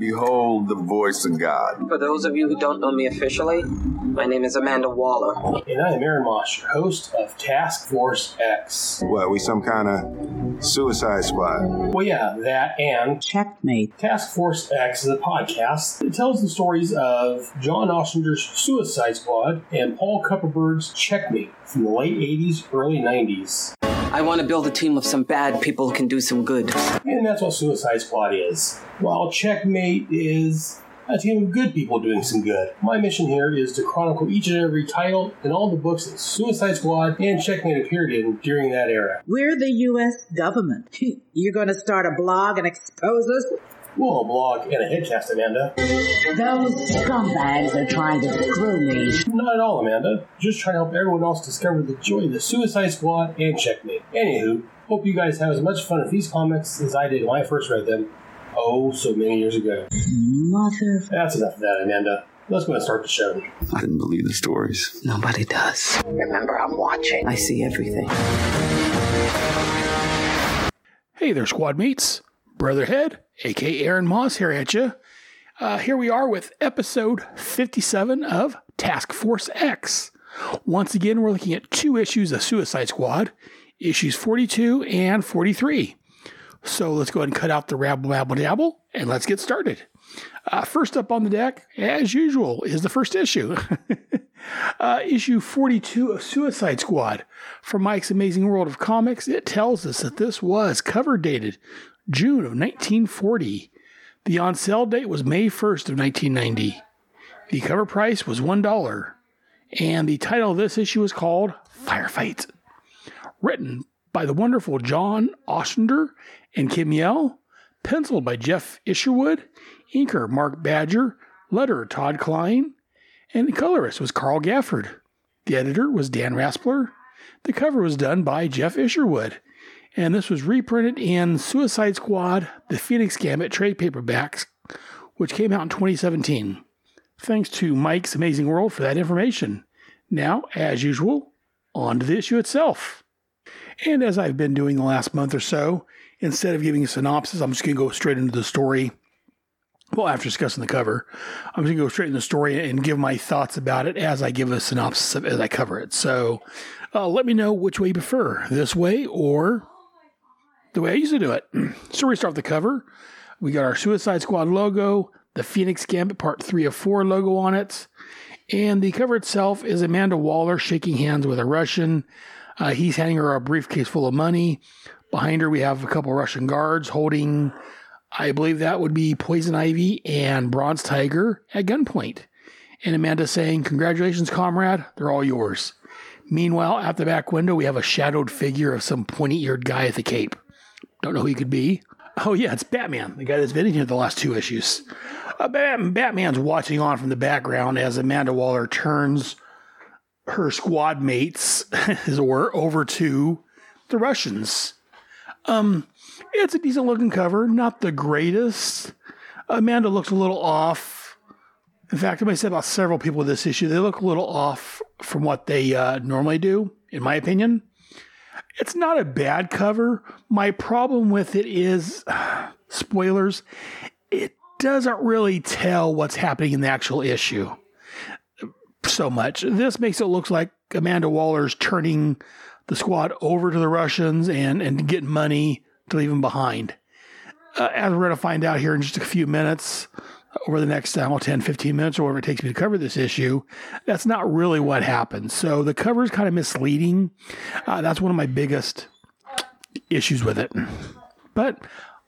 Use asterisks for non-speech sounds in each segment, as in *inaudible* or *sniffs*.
Behold the voice of God. For those of you who don't know me officially, my name is Amanda Waller. And I am Aaron Moss, your host of Task Force X. What, we some kind of suicide squad? Well, yeah, that and Checkmate. Task Force X is a podcast that tells the stories of John Ostrander's Suicide Squad and Paul Kupperberg's Checkmate from the late 80s, early 90s. I want to build a team of some bad people who can do some good. And that's what Suicide Squad is. While Checkmate is a team of good people doing some good. My mission here is to chronicle each and every title in all the books that Suicide Squad and Checkmate appeared in during that era. We're the U.S. government. *laughs* You're going to start a blog and expose us? Well, a blog and a headcast, Amanda. Those scumbags are trying to screw me. Not at all, Amanda. Just trying to help everyone else discover the joy of the Suicide Squad and Checkmate. Anywho, hope you guys have as much fun with these comics as I did when I first read them. Oh, so many years ago. Mother. That's enough of that, Amanda. Let's go and start the show. I didn't believe the stories. Nobody does. Remember, I'm watching. I see everything. Hey there, squad mates. Brotherhead, aka Aaron Moss, here at you. Uh, here we are with episode 57 of Task Force X. Once again, we're looking at two issues of Suicide Squad, issues 42 and 43. So let's go ahead and cut out the rabble, babble, dabble, and let's get started. Uh, first up on the deck, as usual, is the first issue. *laughs* uh, issue 42 of Suicide Squad from Mike's Amazing World of Comics. It tells us that this was cover dated June of 1940. The on sale date was May 1st of 1990. The cover price was $1. And the title of this issue is called Firefight. Written by the wonderful John Ostrander and Kim Yale. Penciled by Geof Isherwood. Inker Mark Badger. Letterer Todd Klein. And the colorist was Carl Gafford. The editor was Dan Raspler. The cover was done by Geof Isherwood. And this was reprinted in Suicide Squad, the Phoenix Gambit trade paperbacks, which came out in 2017. Thanks to Mike's Amazing World for that information. Now, as usual, on to the issue itself. And as I've been doing the last month or so, instead of giving a synopsis, I'm just going to go straight into the story. Well, after discussing the cover, I'm just going to go straight into the story and give my thoughts about it as I give a synopsis of, as I cover it. So uh, let me know which way you prefer, this way or the way I used to do it. *clears throat* so we start with the cover. We got our Suicide Squad logo, the Phoenix Gambit Part 3 of 4 logo on it. And the cover itself is Amanda Waller shaking hands with a Russian. Uh, he's handing her a briefcase full of money. Behind her, we have a couple Russian guards holding, I believe that would be Poison Ivy and Bronze Tiger at gunpoint. And Amanda saying, Congratulations, comrade, they're all yours. Meanwhile, at the back window, we have a shadowed figure of some pointy eared guy at the cape. Don't know who he could be. Oh, yeah, it's Batman, the guy that's been in here the last two issues. Uh, Batman's watching on from the background as Amanda Waller turns her squad mates, as *laughs* it were, over to the Russians. Um, it's a decent looking cover, not the greatest. Amanda looks a little off. In fact, I might say about several people with this issue, they look a little off from what they uh, normally do, in my opinion. It's not a bad cover. My problem with it is *sighs* spoilers. It doesn't really tell what's happening in the actual issue so much. This makes it look like Amanda Waller's turning the squad over to the Russians and, and getting money to leave them behind. Uh, as we're going to find out here in just a few minutes, over the next uh, 10, 15 minutes, or whatever it takes me to cover this issue, that's not really what happens. So the cover is kind of misleading. Uh, that's one of my biggest issues with it. But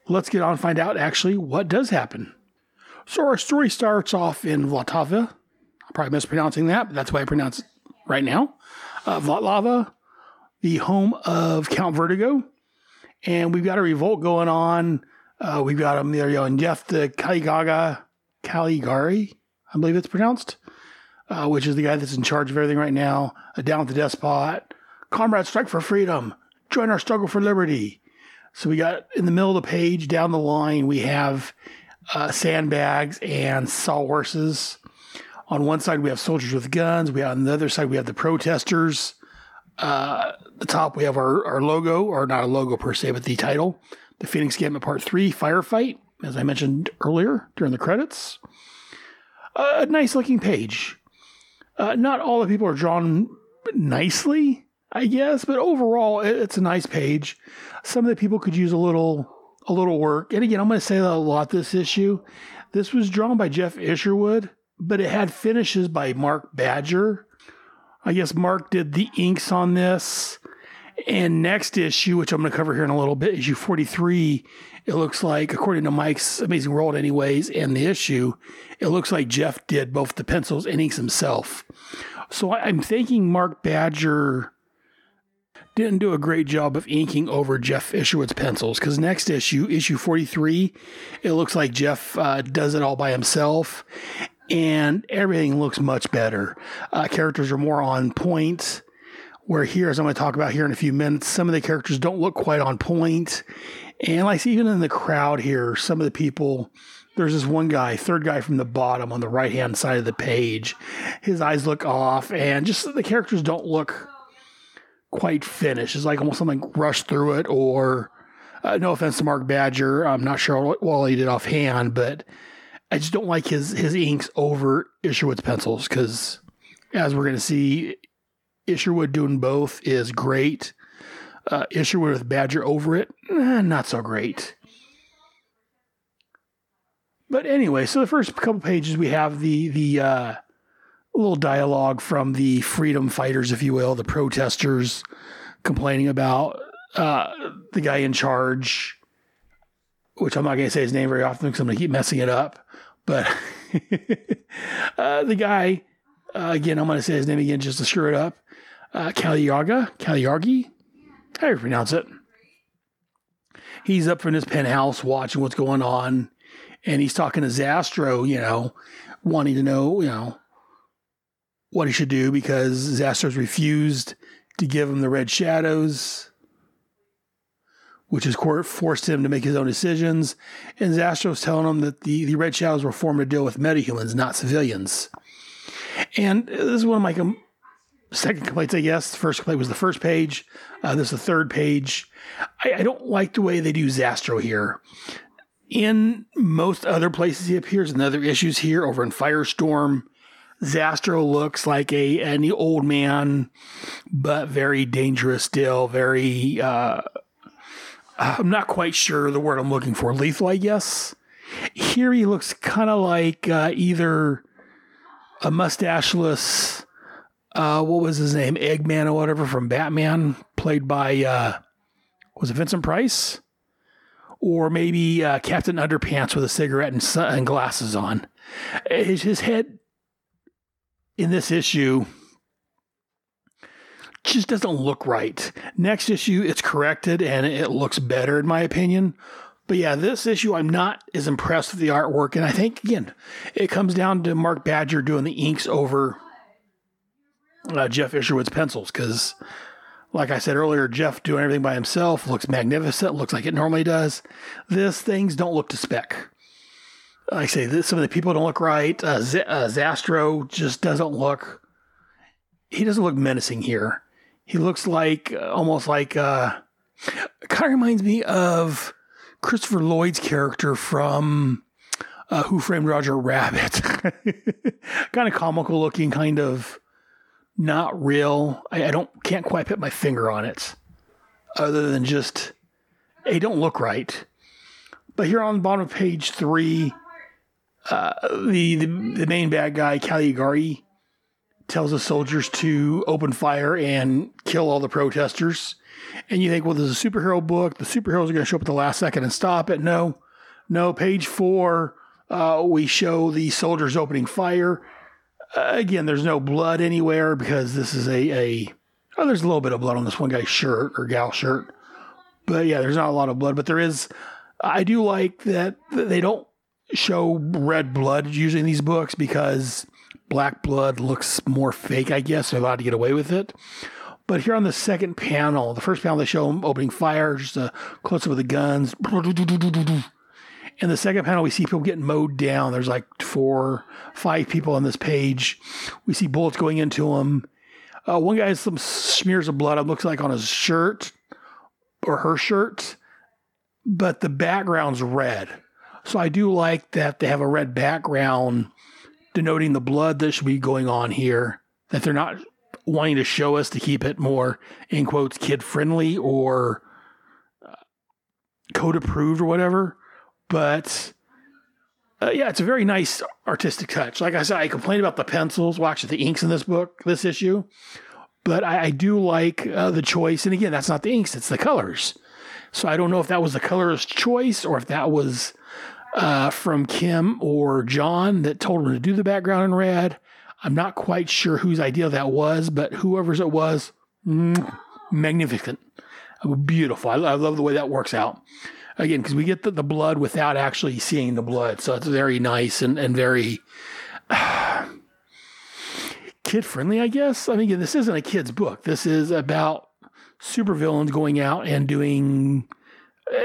let's get on and find out actually what does happen. So our story starts off in Vlatava. Probably mispronouncing that, but that's why I pronounce it right now. Uh, Vlatlava, the home of Count Vertigo. And we've got a revolt going on. Uh, we've got Emilio and Jeff the Caligaga, Caligari, I believe it's pronounced, uh, which is the guy that's in charge of everything right now. Uh, down with the despot. Comrades strike for freedom. Join our struggle for liberty. So we got in the middle of the page, down the line, we have uh, sandbags and sawhorses. On one side, we have soldiers with guns. We on the other side, we have the protesters. Uh, the top, we have our, our logo, or not a logo per se, but the title, the Phoenix Gambit Part 3 Firefight. as I mentioned earlier during the credits. a nice looking page. Uh, not all the people are drawn nicely, I guess, but overall, it's a nice page. Some of the people could use a little a little work. And again, I'm going to say that a lot this issue. This was drawn by Geof Isherwood, but it had finishes by Mark Badger. I guess Mark did the inks on this. And next issue, which I'm going to cover here in a little bit, issue 43, it looks like, according to Mike's Amazing World, anyways, and the issue, it looks like Geof did both the pencils and inks himself. So I'm thinking Mark Badger didn't do a great job of inking over Geof Isherwood's pencils because next issue, issue 43, it looks like Geof uh, does it all by himself and everything looks much better. Uh, characters are more on point. Where here, as I'm going to talk about here in a few minutes, some of the characters don't look quite on point. And like even in the crowd here, some of the people, there's this one guy, third guy from the bottom on the right hand side of the page. His eyes look off, and just the characters don't look quite finished. It's like almost something rushed through it, or uh, no offense to Mark Badger, I'm not sure what he did offhand, but I just don't like his his inks over Isherwood's pencils because, as we're going to see, Isherwood doing both is great. Uh, Isherwood with Badger over it, eh, not so great. But anyway, so the first couple pages we have the the uh, little dialogue from the freedom fighters, if you will, the protesters complaining about uh, the guy in charge, which I'm not going to say his name very often because I'm going to keep messing it up. But *laughs* uh, the guy, uh, again, I'm going to say his name again just to screw it up. Uh, Caligari, Caligari, how do you pronounce it? He's up from his penthouse watching what's going on, and he's talking to Zastro, you know, wanting to know, you know, what he should do because Zastro's refused to give him the red shadows, which has forced him to make his own decisions. And Zastro's telling him that the, the red shadows were formed to deal with metahumans, not civilians. And this is one of my com- second complaints, I guess. The first complaint was the first page. Uh, this is the third page. I, I don't like the way they do Zastro here. In most other places he appears, in other issues here, over in Firestorm, Zastro looks like a any old man, but very dangerous still. Very, uh, I'm not quite sure the word I'm looking for. Lethal, I guess. Here he looks kind of like uh, either a mustacheless, uh, what was his name, Eggman or whatever from Batman, played by uh, was it Vincent Price, or maybe uh, Captain Underpants with a cigarette and, and glasses on. His, his head in this issue just doesn't look right. Next issue, it's corrected and it looks better, in my opinion. But yeah, this issue, I'm not as impressed with the artwork. And I think, again, it comes down to Mark Badger doing the inks over uh, Geof Isherwood's pencils. Because, like I said earlier, Geof doing everything by himself looks magnificent, looks like it normally does. This, things don't look to spec. I say this, some of the people don't look right. Uh, Z- uh, Zastro just doesn't look. He doesn't look menacing here. He looks like uh, almost like uh, kind of reminds me of Christopher Lloyd's character from uh, Who Framed Roger Rabbit. *laughs* kind of comical looking, kind of not real. I, I, don't can't quite put my finger on it, other than just they don't look right. But here on the bottom of page three, uh, the, the the main bad guy Caligari tells the soldiers to open fire and kill all the protesters. And you think, well, there's a superhero book. The superheroes are going to show up at the last second and stop it. No, no. Page four, uh, we show the soldiers opening fire. Uh, again, there's no blood anywhere because this is a, a oh, there's a little bit of blood on this one guy's shirt or gal shirt. But yeah, there's not a lot of blood. But there is. I do like that they don't show red blood usually in these books because black blood looks more fake, I guess. They're allowed to get away with it. But here on the second panel, the first panel, they show them opening fire, just a close up of the guns. In the second panel, we see people getting mowed down. There's like four, five people on this page. We see bullets going into them. Uh, one guy has some smears of blood, it looks like on his shirt or her shirt, but the background's red. So I do like that they have a red background denoting the blood that should be going on here. That they're not wanting to show us to keep it more, in quotes, kid friendly or uh, code approved or whatever. But uh, yeah, it's a very nice artistic touch. Like I said, I complained about the pencils, well, actually, the inks in this book, this issue. But I, I do like uh, the choice. And again, that's not the inks, it's the colors. So I don't know if that was the colorist choice or if that was uh, from Kim or John that told him to do the background in red. I'm not quite sure whose idea that was, but whoever's it was, mm, magnificent. Beautiful. I, I, love the way that works out. Again, because we get the, the, blood without actually seeing the blood. So it's very nice and, and very *sighs* uh, kid friendly, I guess. I mean, this isn't a kid's book. This is about supervillains going out and doing,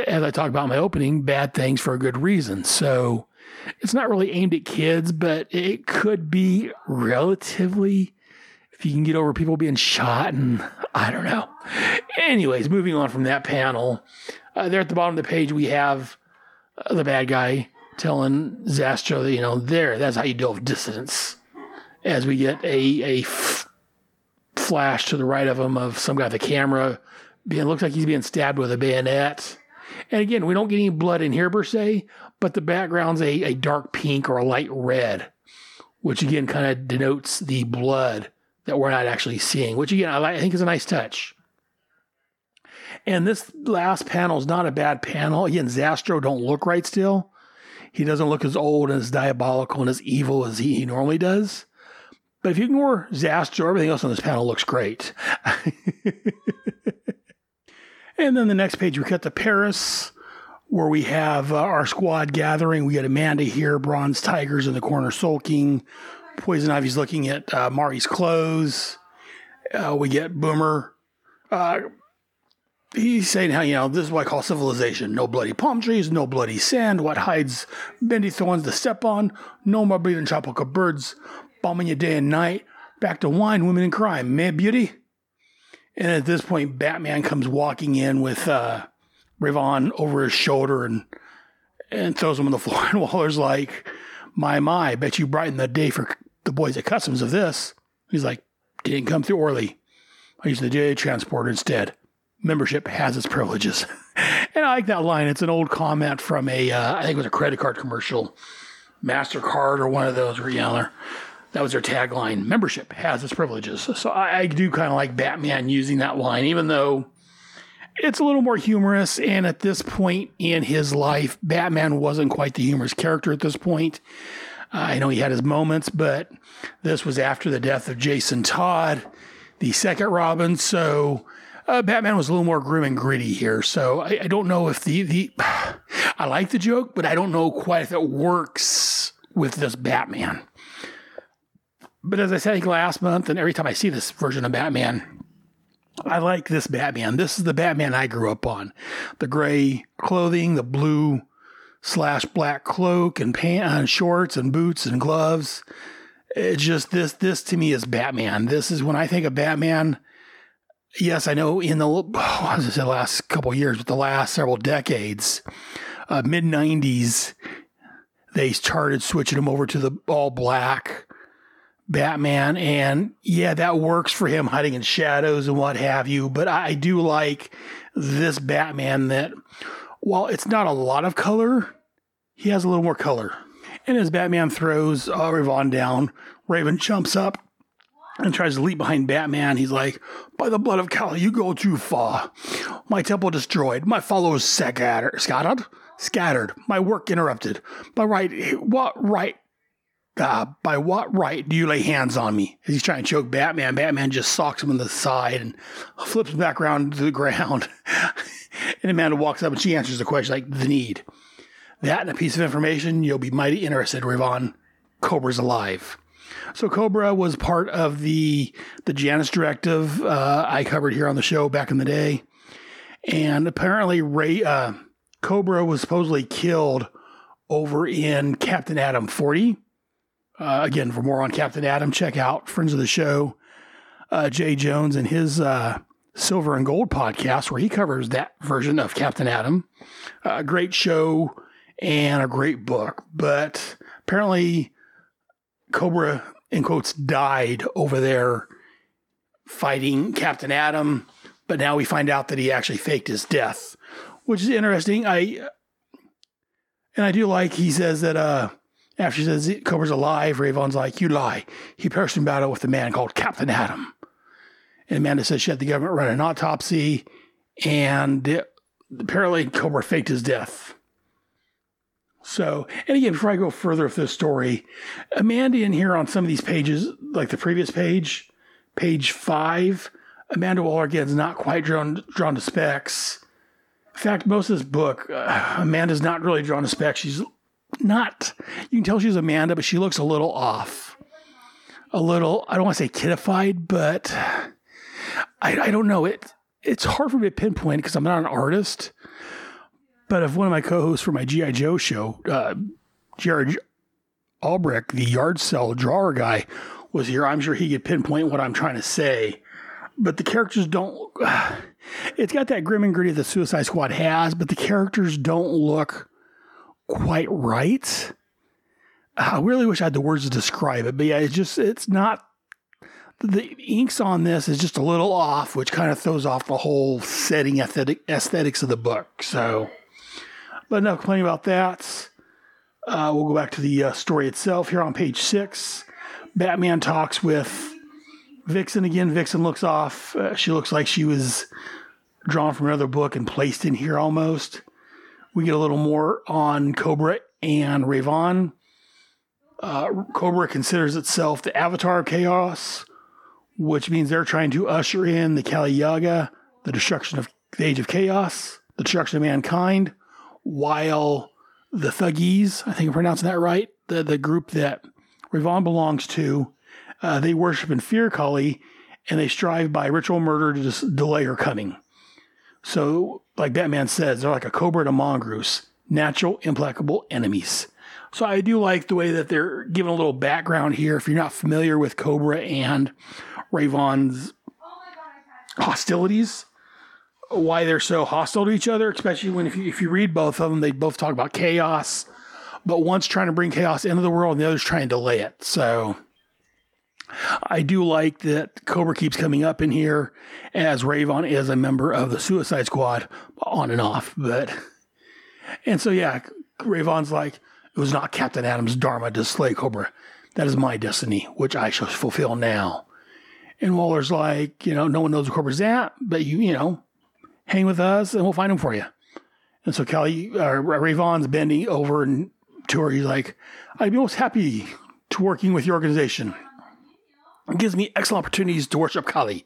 as I talked about in my opening, bad things for a good reason. So it's not really aimed at kids, but it could be relatively if you can get over people being shot and *laughs* I don't know. Anyways, moving on from that panel, uh, there at the bottom of the page we have uh, the bad guy telling Zastro that you know there that's how you deal with dissonance. As we get a a f- flash to the right of him of some guy with a camera, being looks like he's being stabbed with a bayonet. And again, we don't get any blood in here per se, but the background's a, a dark pink or a light red, which again kind of denotes the blood that we're not actually seeing, which again, I, I think is a nice touch. And this last panel is not a bad panel. Again, Zastro don't look right still. He doesn't look as old and as diabolical and as evil as he, he normally does. But if you ignore Zastro, everything else on this panel looks great. *laughs* and then the next page, we cut to Paris, where we have uh, our squad gathering. We get Amanda here, Bronze Tigers in the corner sulking. Poison Ivy's looking at uh, Mari's clothes. Uh, we get Boomer. Uh, he's saying how, you know, this is what I call civilization. No bloody palm trees, no bloody sand. What hides bendy thorns to step on. No more bleeding tropical birds bombing you day and night. Back to wine, women, and crime. Man, beauty. And at this point, Batman comes walking in with uh, Ravan over his shoulder and and throws him on the *laughs* floor. And Waller's like, "My my, bet you brighten the day for the boys at Customs of this." He's like, "Didn't come through Orly. I used the JLA transporter instead. Membership has its privileges." *laughs* and I like that line. It's an old comment from a, uh, I think it was a credit card commercial, Mastercard or one of those where you know, that was their tagline. Membership has its privileges. So I, I do kind of like Batman using that line, even though it's a little more humorous. And at this point in his life, Batman wasn't quite the humorous character at this point. Uh, I know he had his moments, but this was after the death of Jason Todd, the second Robin. So uh, Batman was a little more grim and gritty here. So I, I don't know if the the *sighs* I like the joke, but I don't know quite if it works with this Batman. But as I said last month, and every time I see this version of Batman, I like this Batman. This is the Batman I grew up on. The gray clothing, the blue slash black cloak and pants and shorts and boots and gloves. It's just this this to me is Batman. This is when I think of Batman. Yes, I know in the oh, *laughs* I was the last couple years, but the last several decades, uh, mid '90s, they started switching him over to the all black Batman. And yeah, that works for him hiding in shadows and what have you. But I do like this Batman that while it's not a lot of color, he has a little more color. And as Batman throws uh, Ravan down, Ravan jumps up and tries to leap behind Batman. He's like, By the blood of Kal, you go too far. My temple destroyed, my followers scattered, scattered, scattered, my work interrupted. By right, what right uh, by what right do you lay hands on me? As he's trying to choke Batman, Batman just socks him in the side and flips him back around to the ground. *laughs* and Amanda walks up and she answers the question like, the need. That and a piece of information, you'll be mighty interested, Ravan. Cobra's alive. So Cobra was part of the the Janus directive uh, I covered here on the show back in the day, and apparently Ray uh, Cobra was supposedly killed over in Captain Atom 40 uh, again, for more on Captain Atom, check out friends of the show, uh, Jay Jones and his uh, Silver and Gold podcast, where he covers that version of Captain Atom. A great show and a great book. But apparently, Cobra, in quotes, died over there fighting Captain Atom. But now we find out that he actually faked his death, which is interesting. I and I do like he says that uh after he says Cobra's alive, Ravan's like, You lie. He perished in battle with a man called Captain Atom. And Amanda says she had the government run an autopsy, and it, apparently Cobra faked his death. So, and again, before I go further with this story, Amanda in here on some of these pages, like the previous page, page five, Amanda Waller again is not quite drawn drawn to specs. In fact, most of this book, uh, Amanda's not really drawn to specs. She's not. You can tell she's Amanda, but she looks a little off. A little. I don't want to say kidified, but I, I don't know. It it's hard for me to pinpoint because I'm not an artist. But if one of my co-hosts for my GI Joe show, uh, Jared Albrecht, the yard sale drawer guy, was here, I'm sure he could pinpoint what I'm trying to say. But the characters don't. *sighs* It's got that grim and gritty that Suicide Squad has, but the characters don't look quite right. I really wish I had the words to describe it, but yeah, it's just it's not. The inks on this is just a little off, which kind of throws off the whole setting aesthetic, aesthetics of the book. So, but enough complaining about that. Uh, we'll go back to the uh, story itself here on page six. Batman talks with Vixen again. Vixen looks off. Uh, she looks like she was drawn from another book and placed in here almost. We get a little more on Cobra and Ravan. Uh, Cobra considers itself the avatar of chaos, which means they're trying to usher in the Kali Yuga, the destruction of the age of chaos, the destruction of mankind, while the Thuggees, I think I'm pronouncing that right, the, the group that Ravan belongs to, uh, they worship and fear Kali, and they strive by ritual murder to just delay her coming. So, like Batman says, they're like a cobra and a mongoose, natural, implacable enemies. So I do like the way that they're giving a little background here. If you're not familiar with Cobra and Ravan's hostilities, why they're so hostile to each other, especially when if you, if you read both of them, they both talk about chaos, but one's trying to bring chaos into the world and the other's trying to delay it. So I do like that Cobra keeps coming up in here as Ravan is a member of the Suicide Squad on and off. But, and so, yeah, Ravan's like, it was not Captain Atom's Dharma to slay Cobra. That is my destiny, which I shall fulfill now. And Waller's like, you know, no one knows where Cobra's at, but you, you know, hang with us and we'll find him for you. And so Kelly, uh, Ravan's bending over and to her. He's like, I'd be most happy to working with your organization. Gives me excellent opportunities to worship Kali,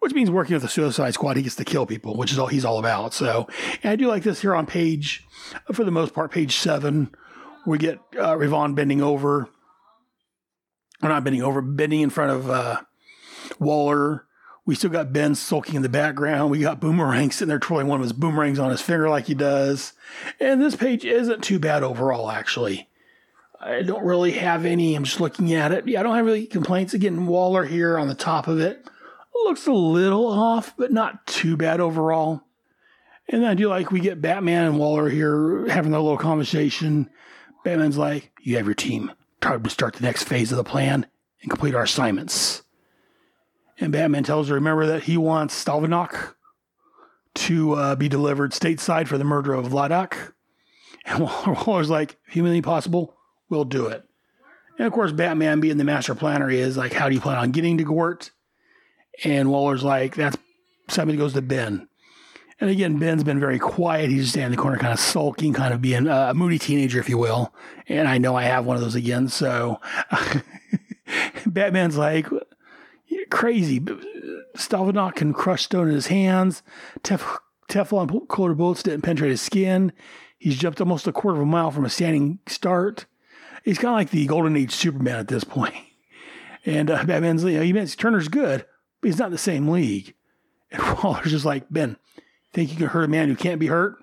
which means working with the Suicide Squad, he gets to kill people, which is all he's all about. So, and I do like this here on page, for the most part, page seven. We get uh, bending over, or not bending over, bending in front of uh, Waller. We still got Ben sulking in the background. We got Boomerang sitting there twirling one of his boomerangs on his finger like he does. And this page isn't too bad overall, actually. I don't really have any. I'm just looking at it. Yeah, I don't have any complaints. Again, Waller here on the top of it looks a little off, but not too bad overall. And I do like we get Batman and Waller here having a little conversation. Batman's like, You have your team. Time to start the next phase of the plan and complete our assignments. And Batman tells her, remember that he wants Stalvanok to uh, be delivered stateside for the murder of Vladak. And *laughs* Waller's like, humanly possible, we'll do it. And of course, Batman being the master planner, is like, how do you plan on getting to Gort? And Waller's like, that's somebody goes to Ben. And again, Ben's been very quiet. He's just standing in the corner, kind of sulking, kind of being a moody teenager, if you will. And I know I have one of those again. So *laughs* Batman's like, crazy. Stalvanok can crush stone in his hands. Tef- Teflon coated bullets didn't penetrate his skin. He's jumped almost a quarter of a mile from a standing start. He's kind of like the Golden Age Superman at this point. *laughs* And uh, Batman's, you know, he means Turner's good, but he's not in the same league. *laughs* And Waller's just like, Ben, think you can hurt a man who can't be hurt?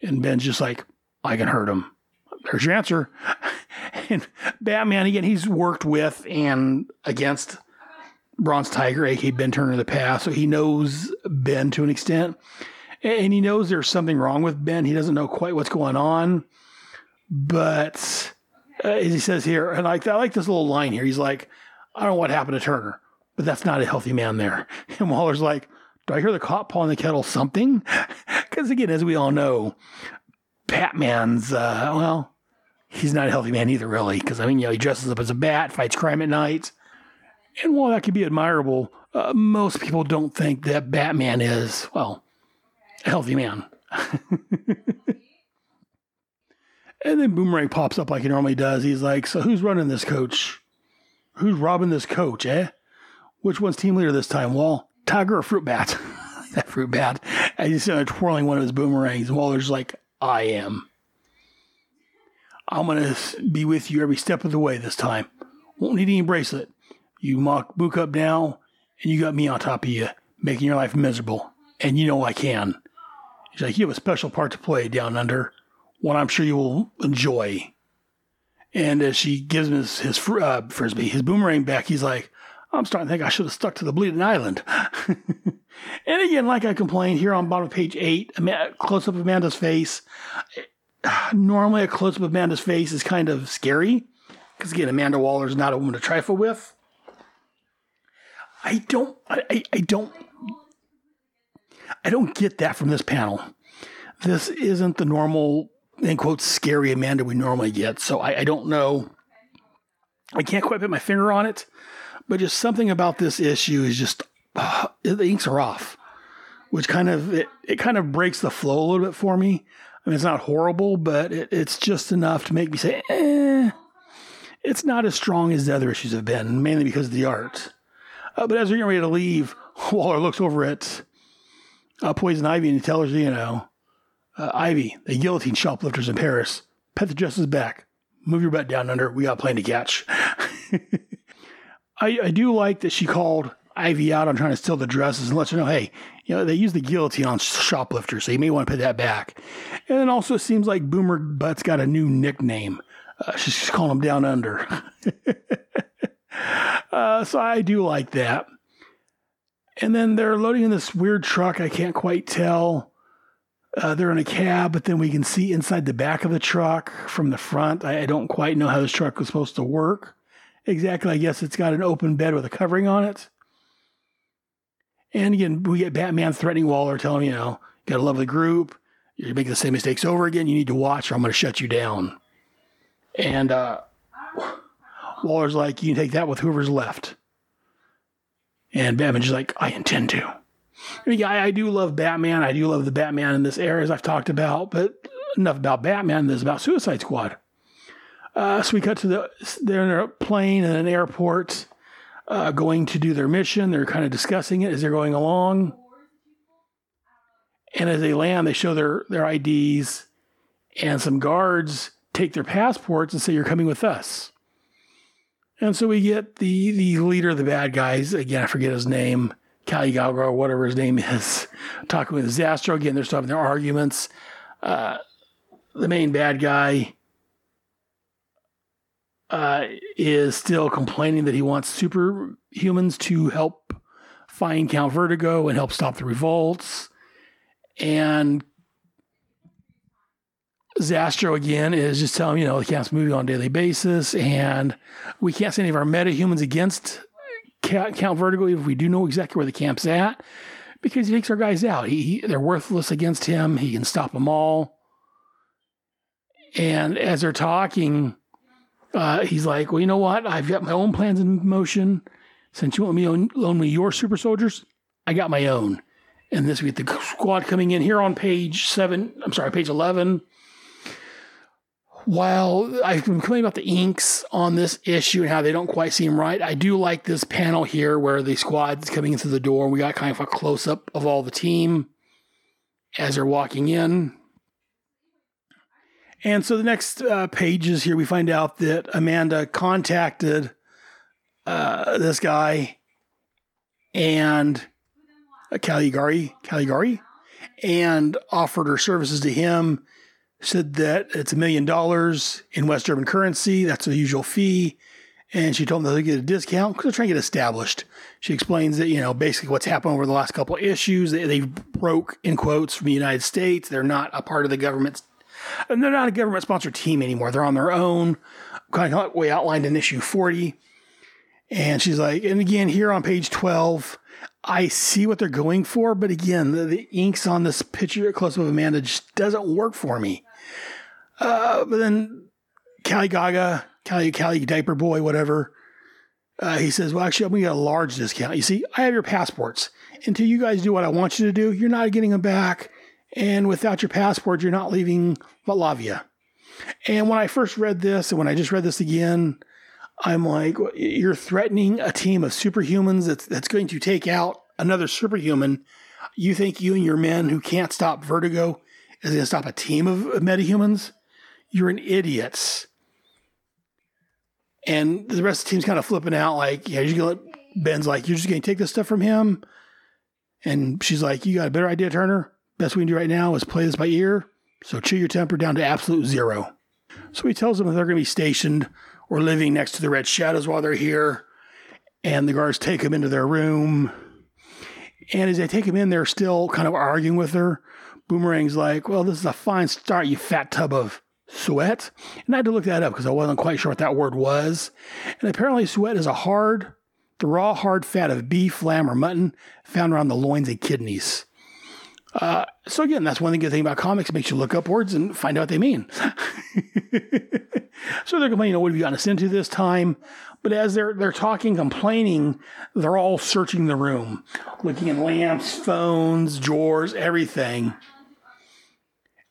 And Ben's just like, I can hurt him. There's your answer. *laughs* and Batman, again, he's worked with and against Bronze Tiger, aka Ben Turner, in the past, so he knows Ben to an extent. And he knows there's something wrong with Ben. He doesn't know quite what's going on. But uh, as he says here, and like I like this little line here. He's like, I don't know what happened to Turner, but that's not a healthy man there. *laughs* And Waller's like, Do I hear the pot calling the kettle something? *laughs* Because again, as we all know, Batman's uh, well, he's not a healthy man either, really. Because I mean, you know, he dresses up as a bat, fights crime at night, and while that could be admirable, uh, most people don't think that Batman is well a healthy man. *laughs* and then Boomerang pops up like he normally does. He's like, "So who's running this coach? Who's robbing this coach? Eh? Which one's team leader this time? Wall? Tiger or Fruit Bat? *laughs* that Fruit Bat." And he's uh, twirling one of his boomerangs. And Waller's like, "I am." I'm gonna be with you every step of the way this time. Won't need any bracelet. You mock book up now, and you got me on top of you, making your life miserable. And you know I can. He's like, you have a special part to play down under, one I'm sure you will enjoy. And as she gives him his, his uh, frisbee, his boomerang back, he's like, I'm starting to think I should have stuck to the bleeding island. *laughs* and again, like I complained here on bottom of page eight, close up of Amanda's face. *sighs* Normally, a close up of Amanda's face is kind of scary because again, Amanda Waller is not a woman to trifle with. I don't, I, I don't, I don't get that from this panel. This isn't the normal, in quotes, scary Amanda we normally get. So I, I don't know. I can't quite put my finger on it, but just something about this issue is just uh, the inks are off, which kind of it, it kind of breaks the flow a little bit for me. I mean, it's not horrible, but it, it's just enough to make me say, eh. It's not as strong as the other issues have been, mainly because of the art. Uh, but as we're getting ready to leave, *laughs* Waller looks over at uh, Poison Ivy and he tells her, you know, uh, Ivy, the guillotine shoplifters in Paris. Pet the justice back. Move your butt down under. We got plane to catch. *laughs* I, I do like that she called Ivy out on trying to steal the dresses and lets her know, hey, you know, they use the guillotine on shoplifters, so you may want to put that back. And then also seems like Boomer Butt's got a new nickname. Uh, she's calling him down under. *laughs* uh, so I do like that. And then they're loading in this weird truck. I can't quite tell. Uh, they're in a cab, but then we can see inside the back of the truck from the front. I, I don't quite know how this truck was supposed to work exactly. I guess it's got an open bed with a covering on it. And again, we get Batman threatening Waller, telling him, you know, you got a lovely group. You're making the same mistakes over again. You need to watch, or I'm going to shut you down. And uh, Waller's like, you can take that with whoever's left. And Batman's like, I intend to. I, mean, I, I do love Batman. I do love the Batman in this era, as I've talked about, but enough about Batman. There's about Suicide Squad. Uh, so we cut to the, they're in a plane in an airport uh, going to do their mission. They're kind of discussing it as they're going along. And as they land, they show their, their IDs, and some guards take their passports and say, You're coming with us. And so we get the the leader of the bad guys, again, I forget his name, Caligari or whatever his name is, *laughs* talking with Zastro. Again, they're having their arguments. Uh, the main bad guy uh, is still complaining that he wants superhumans to help find Count Vertigo and help stop the revolts. And Zastro again is just telling you know the camp's moving on a daily basis, and we can't send any of our metahumans against Count Vertigo if we do know exactly where the camp's at, because he takes our guys out. He, he they're worthless against him. He can stop them all. And as they're talking, uh, he's like, "Well, you know what? I've got my own plans in motion. Since you want me to loan me your super soldiers, I got my own." And this we get the squad coming in here on page seven. I'm sorry, page eleven while I've been complaining about the inks on this issue and how they don't quite seem right, I do like this panel here where the squad's coming into the door. We got kind of a close up of all the team as they're walking in. And so the next uh, pages here, we find out that Amanda contacted uh, this guy and uh, Caligari, Caligari, and offered her services to him said that it's a million dollars in West German currency. That's the usual fee. And she told them they'll get a discount because they're trying to get established. She explains that, you know, basically what's happened over the last couple of issues, they, they broke, in quotes, from the United States. They're not a part of the government's And they're not a government sponsored team anymore. They're on their own, kind of we outlined in issue 40. And she's like, and again, here on page 12, I see what they're going for, but again, the, the inks on this picture close up of Amanda just doesn't work for me. Uh, but then Kali Gaga, Kali, Kali Diaper Boy, whatever, uh, he says, Well, actually, I'm going to get a large discount. You see, I have your passports. Until you guys do what I want you to do, you're not getting them back. And without your passport, you're not leaving Vatlavia. And when I first read this, and when I just read this again, I'm like, You're threatening a team of superhumans that's, that's going to take out another superhuman. You think you and your men who can't stop vertigo is going to stop a team of metahumans? You're an idiot. And the rest of the team's kind of flipping out, like, yeah, you're gonna Ben's like, you're just gonna take this stuff from him. And she's like, You got a better idea, Turner? Best we can do right now is play this by ear. So chill your temper down to absolute zero. So he tells them that they're gonna be stationed or living next to the red shadows while they're here. And the guards take him into their room. And as they take him in, they're still kind of arguing with her. Boomerang's like, Well, this is a fine start, you fat tub of sweat. And I had to look that up because I wasn't quite sure what that word was. And apparently, sweat is a hard, the raw, hard fat of beef, lamb, or mutton found around the loins and kidneys. Uh, so again, that's one good thing about comics; makes you look up words and find out what they mean. *laughs* so they're complaining, "What have you gotten us into this time?" But as they're they're talking, complaining, they're all searching the room, looking at lamps, phones, drawers, everything.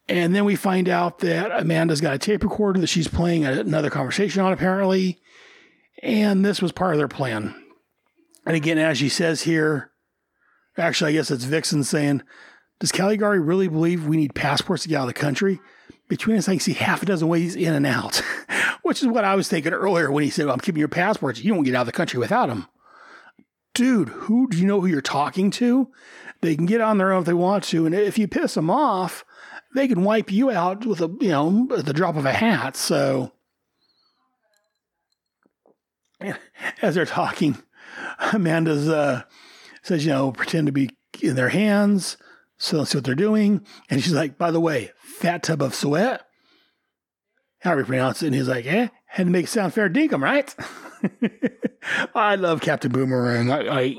And then we find out that Amanda's got a tape recorder that she's playing another conversation on, apparently. And this was part of their plan. And again, as she says here, actually, I guess it's Vixen saying, Does Caligari really believe we need passports to get out of the country? Between us, I can see half a dozen ways in and out, *laughs* which is what I was thinking earlier when he said, well, I'm keeping your passports. You don't get out of the country without them. Dude, who do you know who you're talking to? They can get on their own if they want to. And if you piss them off, they can wipe you out with a you know the drop of a hat. So *laughs* as they're talking, Amanda's uh, says, you know, pretend to be in their hands, so let's see what they're doing. And she's like, by the way, fat tub of sweat. How do we pronounce it? And he's like, eh, had to make it sound fair dinkum, right? *laughs* I love Captain Boomerang. I,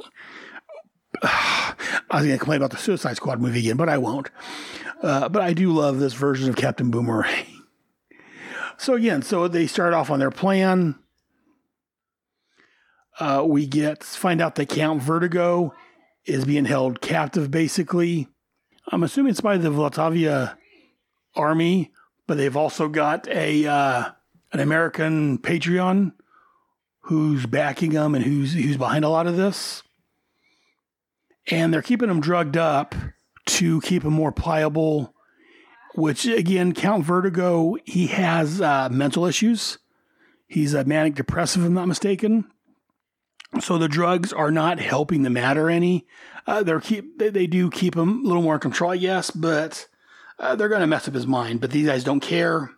I, *sighs* I was going to complain about the Suicide Squad movie again, but I won't. Uh, but I do love this version of Captain Boomerang. so again, so they start off on their plan. Uh, we get find out that Count Vertigo is being held captive. Basically, I'm assuming it's by the Vatlavia army, but they've also got a uh, an American Patreon who's backing them and who's who's behind a lot of this. And they're keeping them drugged up to keep him more pliable. Which again, Count Vertigo, he has uh, mental issues. He's a manic depressive, if I'm not mistaken. So the drugs are not helping the matter any. Uh, they're keep they, they, do keep him a little more in control, yes, but uh, they're going to mess up his mind. But these guys don't care.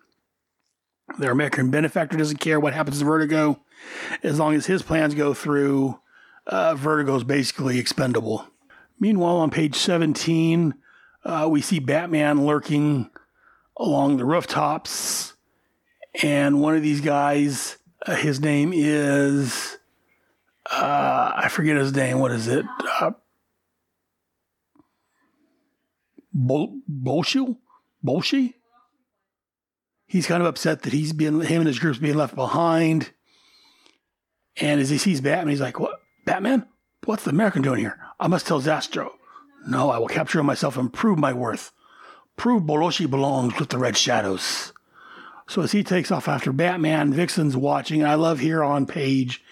Their American benefactor doesn't care what happens to Vertigo, as long as his plans go through. Uh, is basically expendable. Meanwhile, on page 17, uh, we see Batman lurking along the rooftops. And one of these guys, uh, his name is, uh, I forget his name. What is it? Uh, Bol-? He's kind of upset that he's being, him and his group's being left behind. And as he sees Batman, he's like, What? Batman? What's the American doing here? I must tell Zastro. No, I will capture him myself and prove my worth. Prove Boloshi belongs with the Red Shadows. So as he takes off after Batman, Vixen's watching. And I love here on page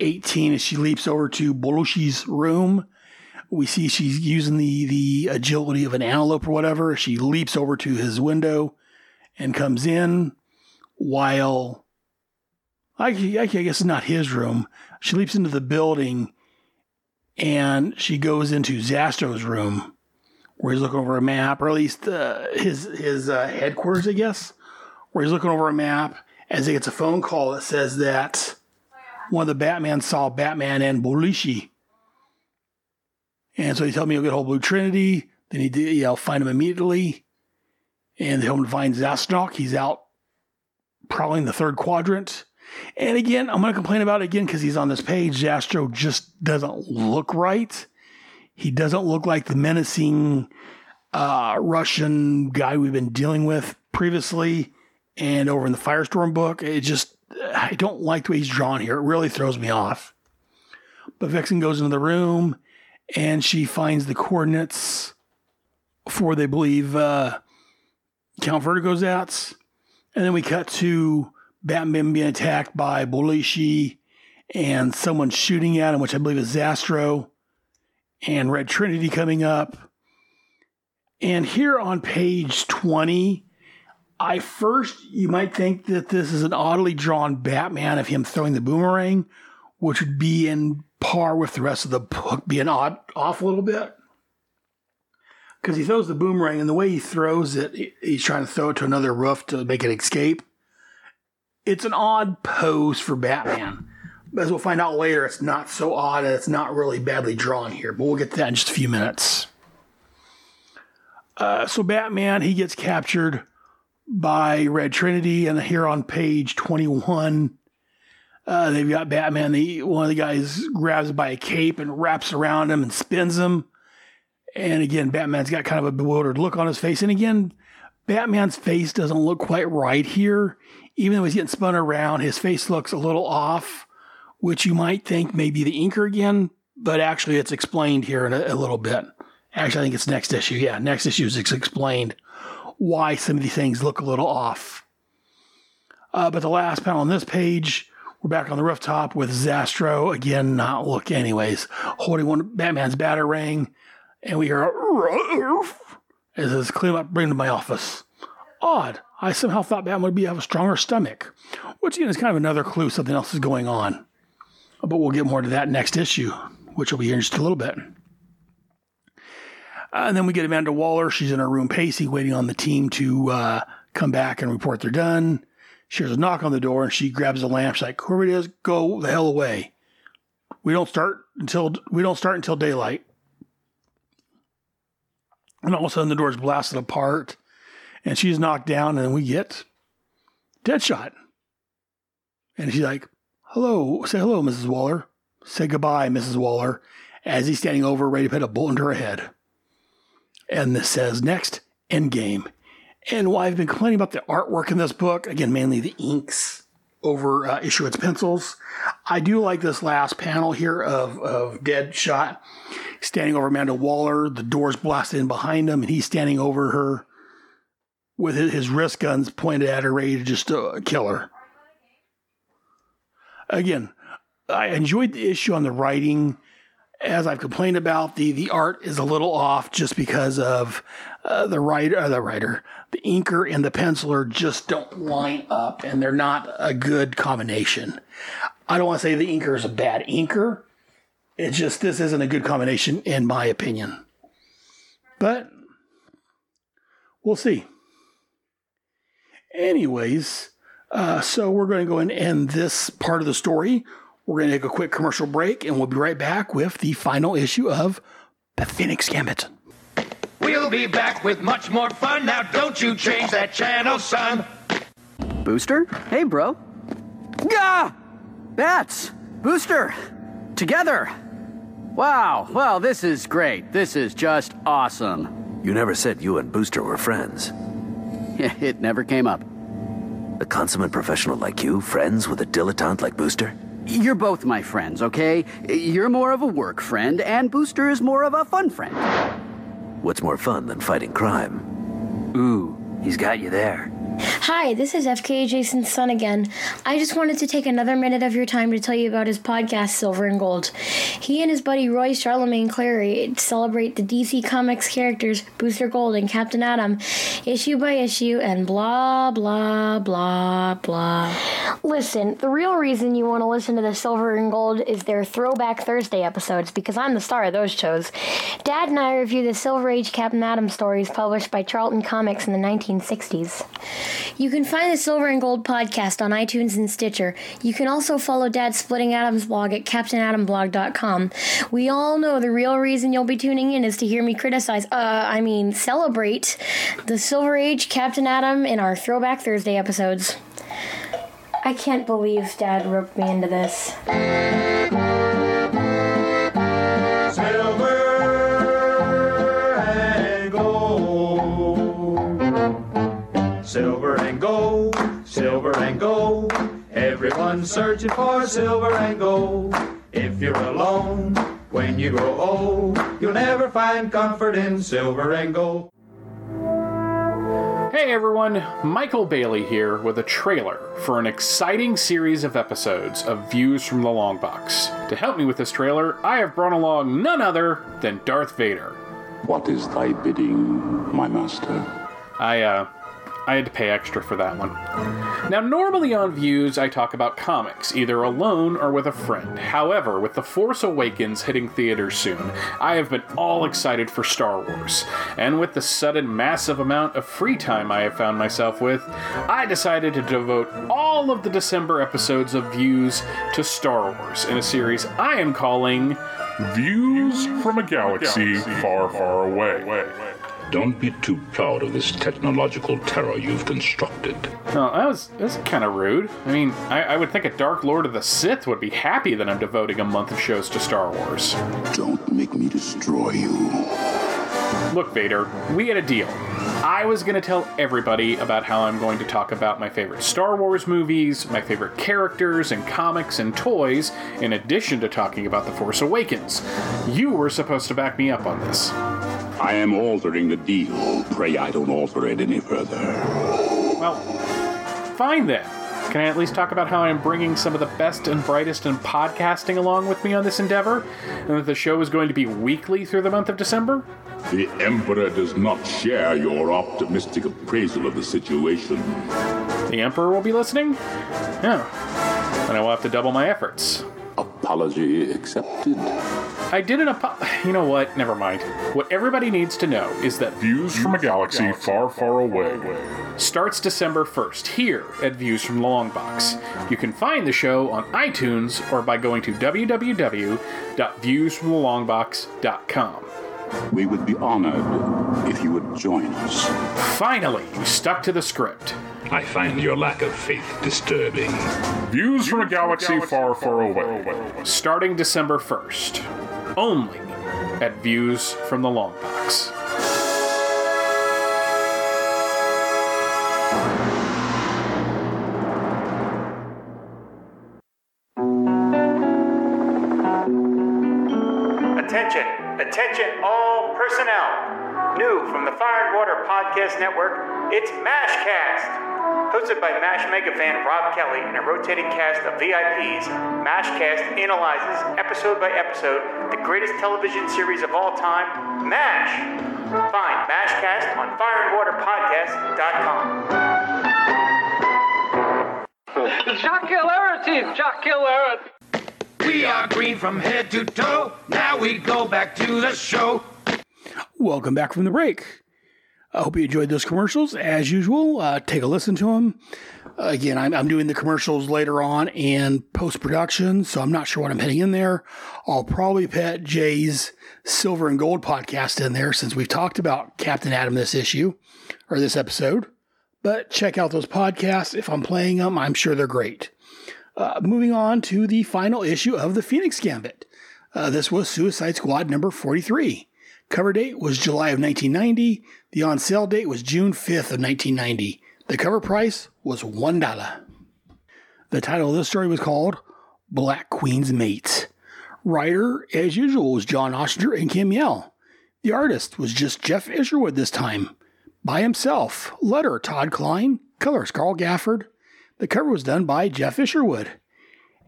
18 as she leaps over to Boloshi's room. We see she's using the, the agility of an antelope or whatever. She leaps over to his window and comes in while I, I guess it's not his room. She leaps into the building and she goes into Zastro's room where he's looking over a map, or at least uh, his his uh, headquarters, I guess, where he's looking over a map as he gets a phone call that says that one of the Batman saw Batman and Bolishi. And so he tells me he'll get of Blue Trinity. Then he, you know, find him immediately. and they home to find Zastok. He's out prowling the third quadrant. And again, I'm going to complain about it again because he's on this page. Zastro just doesn't look right. He doesn't look like the menacing uh, Russian guy we've been dealing with previously and over in the Firestorm book. It just, I don't like the way he's drawn here. It really throws me off. But Vixen goes into the room and she finds the coordinates for, they believe, uh, Count Vertigo's outs. And then we cut to Batman being attacked by Bolishi and someone shooting at him, which I believe is Zastro, and Red Trinity coming up. And here on page 20, I first, you might think that this is an oddly drawn Batman of him throwing the boomerang, which would be in par with the rest of the book, being odd off a little bit. Because he throws the boomerang, and the way he throws it, he's trying to throw it to another roof to make it escape. It's an odd pose for Batman. But as we'll find out later, it's not so odd and it's not really badly drawn here. But we'll get to that in just a few minutes. Uh, so Batman, he gets captured by Red Trinity, and here on page 21, uh, they've got Batman. The one of the guys grabs by a cape and wraps around him and spins him. And again, Batman's got kind of a bewildered look on his face. And again, Batman's face doesn't look quite right here. Even though he's getting spun around, his face looks a little off, which you might think may be the inker again, but actually it's explained here in a, a little bit. Actually, I think it's next issue. Yeah, next issue is explained why some of these things look a little off. Uh, but the last panel on this page, we're back on the rooftop with Zastro again, not look anyways, holding one Batman's batarang, and we hear a as says, clean up, bring to my office. Odd. I somehow thought Batman would be have a stronger stomach, which again is kind of another clue something else is going on. But we'll get more to that next issue, which will be here in just a little bit. Uh, and then we get Amanda Waller. She's in her room pacing, waiting on the team to uh, come back and report they're done. She hears a knock on the door and she grabs a lamp. She's like, "Whoever it is, go the hell away. We don't start until we don't start until daylight." And all of a sudden, the door's blasted apart, and she's knocked down, and we get Deadshot. And she's like, "Hello, say hello, Mrs. Waller. Say goodbye, Mrs. Waller." As he's standing over, ready to put a bullet into her head. And this says next, Endgame. And while I've been complaining about the artwork in this book, again, mainly the inks over uh, Isherwood's pencils, I do like this last panel here of, of Deadshot standing over Amanda Waller. The door's blasted in behind him, and he's standing over her with his, wrist guns pointed at her, ready to just uh, kill her. Again, I enjoyed the issue on the writing as I've complained about, the the art is a little off just because of uh, the writer, uh, the writer, the inker and the penciler just don't line up, and they're not a good combination. I don't want to say the inker is a bad inker. It's just this isn't a good combination in my opinion. But we'll see. Anyways, uh, so we're going to go and end this part of the story we're going to take a quick commercial break and we'll be right back with the final issue of The Phoenix Gambit. We'll be back with much more fun. Now, don't you change that channel, son. Booster? Hey, bro. Gah! Bats! Booster! Together! Wow, well, this is great. This is just awesome. You never said you and Booster were friends. *laughs* it never came up. A consummate professional like you, friends with a dilettante like Booster? You're both my friends, okay? You're more of a work friend, and Booster is more of a fun friend. What's more fun than fighting crime? Ooh, he's got you there. Hi, this is FKA Jason's son again. I just wanted to take another minute of your time to tell you about his podcast, Silver and Gold. He and his buddy Roy Charlemagne Clary celebrate the DC Comics characters Booster Gold and Captain Atom, issue by issue, and blah, blah, blah, blah. Listen, the real reason you want to listen to the Silver and Gold is their Throwback Thursday episodes, because I'm the star of those shows. Dad and I review the Silver Age Captain Atom stories published by Charlton Comics in the 1960s. You can find the Silver and Gold podcast on iTunes and Stitcher. You can also follow Dad Splitting Atoms blog at CaptainAtomblog.com. We all know the real reason you'll be tuning in is to hear me criticize, uh, I mean, celebrate the Silver Age, Captain Atom, in our Throwback Thursday episodes. I can't believe Dad roped me into this. And gold, silver and gold. Everyone's searching for silver and gold. If you're alone when you grow old, you'll never find comfort in silver and gold. Hey everyone, Michael Bailey here with a trailer for an exciting series of episodes of Views from the Long Box. To help me with this trailer, I have brought along none other than Darth Vader. What is thy bidding, my master? I, uh, I had to pay extra for that one. Now, normally on Views, I talk about comics, either alone or with a friend. However, with The Force Awakens hitting theaters soon, I have been all excited for Star Wars. And with the sudden massive amount of free time I have found myself with, I decided to devote all of the December episodes of Views to Star Wars in a series I am calling Views from a Galaxy Far, Far Away. Don't be too proud of this technological terror you've constructed. Oh, that was that's kind of rude. I mean, I, I, would think a Dark Lord of the Sith would be happy that I'm devoting a month of shows to Star Wars. Don't make me destroy you. Look, Vader, we had a deal. I was going to tell everybody about how I'm going to talk about my favorite Star Wars movies, my favorite characters and comics and toys, in addition to talking about The Force Awakens. You were supposed to back me up on this. I am altering the deal. Pray I don't alter it any further. Well, fine then. Can I at least talk about how I'm bringing some of the best and brightest in podcasting along with me on this endeavor? And that the show is going to be weekly through the month of December? The Emperor does not share your optimistic appraisal of the situation. The Emperor will be listening? Yeah. Then I will have to double my efforts. Apology accepted. I did an apo- You know what? Never mind. What everybody needs to know is that Views from a Galaxy Far, Far Away starts December 1st here at Views from the Long Box. You can find the show on iTunes or by going to www.viewsfromthelongbox.com. We would be honored if you would join us. Finally, you stuck to the script. I find your lack of faith disturbing. Views from a galaxy far, far away. Starting December 1st. Only at Views from the Long Box. New from the Fire and Water Podcast Network, it's MASHcast. Hosted by MASH mega fan Rob Kelly and a rotating cast of VIPs, MASHcast analyzes, episode by episode, the greatest television series of all time, MASH. Find MASHcast on fireandwaterpodcast.com. Jacques Killer team, Jacques Killer. We are green from head to toe. Now we go back to the show. Welcome back from the break. I hope you enjoyed those commercials. As usual, uh, take a listen to them. again, I'm, I'm doing the commercials later on in post production, so I'm not sure what I'm hitting in there. I'll probably put Jay's Silver and Gold podcast in there since we've talked about Captain Atom this issue or this episode. But check out those podcasts. If I'm playing them, I'm sure they're great. Uh, moving on to the final issue of the Phoenix Gambit. Uh, this was Suicide Squad number 43. Cover date was July of 1990. The on sale date was June 5th of 1990. The cover price was $1. The title of this story was called Black Queen's Mates. Writer, as usual, was John Ostrander and Kim Yale. The artist was just Geof Isherwood this time, by himself. Letter Todd Klein, colors Carl Gafford. The cover was done by Geof Isherwood.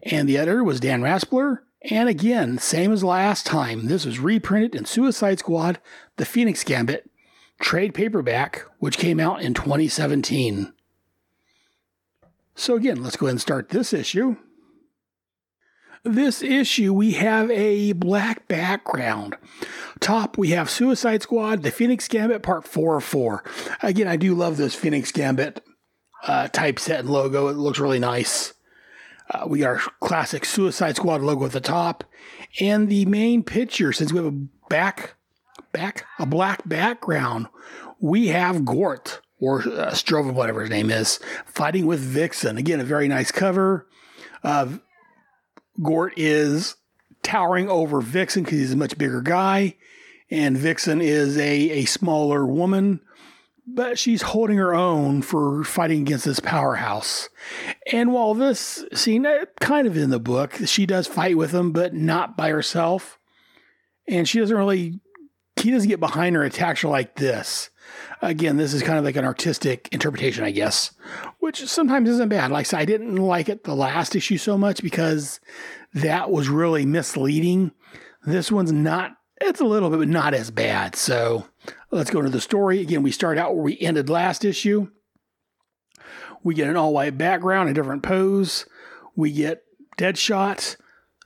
And the editor was Dan Raspler. And again, same as last time, this was reprinted in Suicide Squad, The Phoenix Gambit, trade paperback, which came out in 2017. So again, let's go ahead and start this issue. This issue, we have a black background. Top, we have Suicide Squad, The Phoenix Gambit, Part 4 of 4. Again, I do love this Phoenix Gambit uh, typeset and logo. It looks really nice. Uh, we our classic Suicide Squad logo at the top, and the main picture. Since we have a back, back, a black background, we have Gort or uh, Strovan, whatever his name is, fighting with Vixen. Again, a very nice cover. Uh, Gort is towering over Vixen because he's a much bigger guy, and Vixen is a, a smaller woman, but she's holding her own for fighting against this powerhouse. And while this scene uh, kind of in the book, she does fight with him, but not by herself. And she doesn't really, he doesn't get behind her, attacks her like this. Again, this is kind of like an artistic interpretation, I guess, which sometimes isn't bad. Like I said, I didn't like it the last issue so much because that was really misleading. This one's not, it's a little bit, but not as bad. So let's go into the story. Again, we start out where we ended last issue. We get an all white background, a different pose. We get Deadshot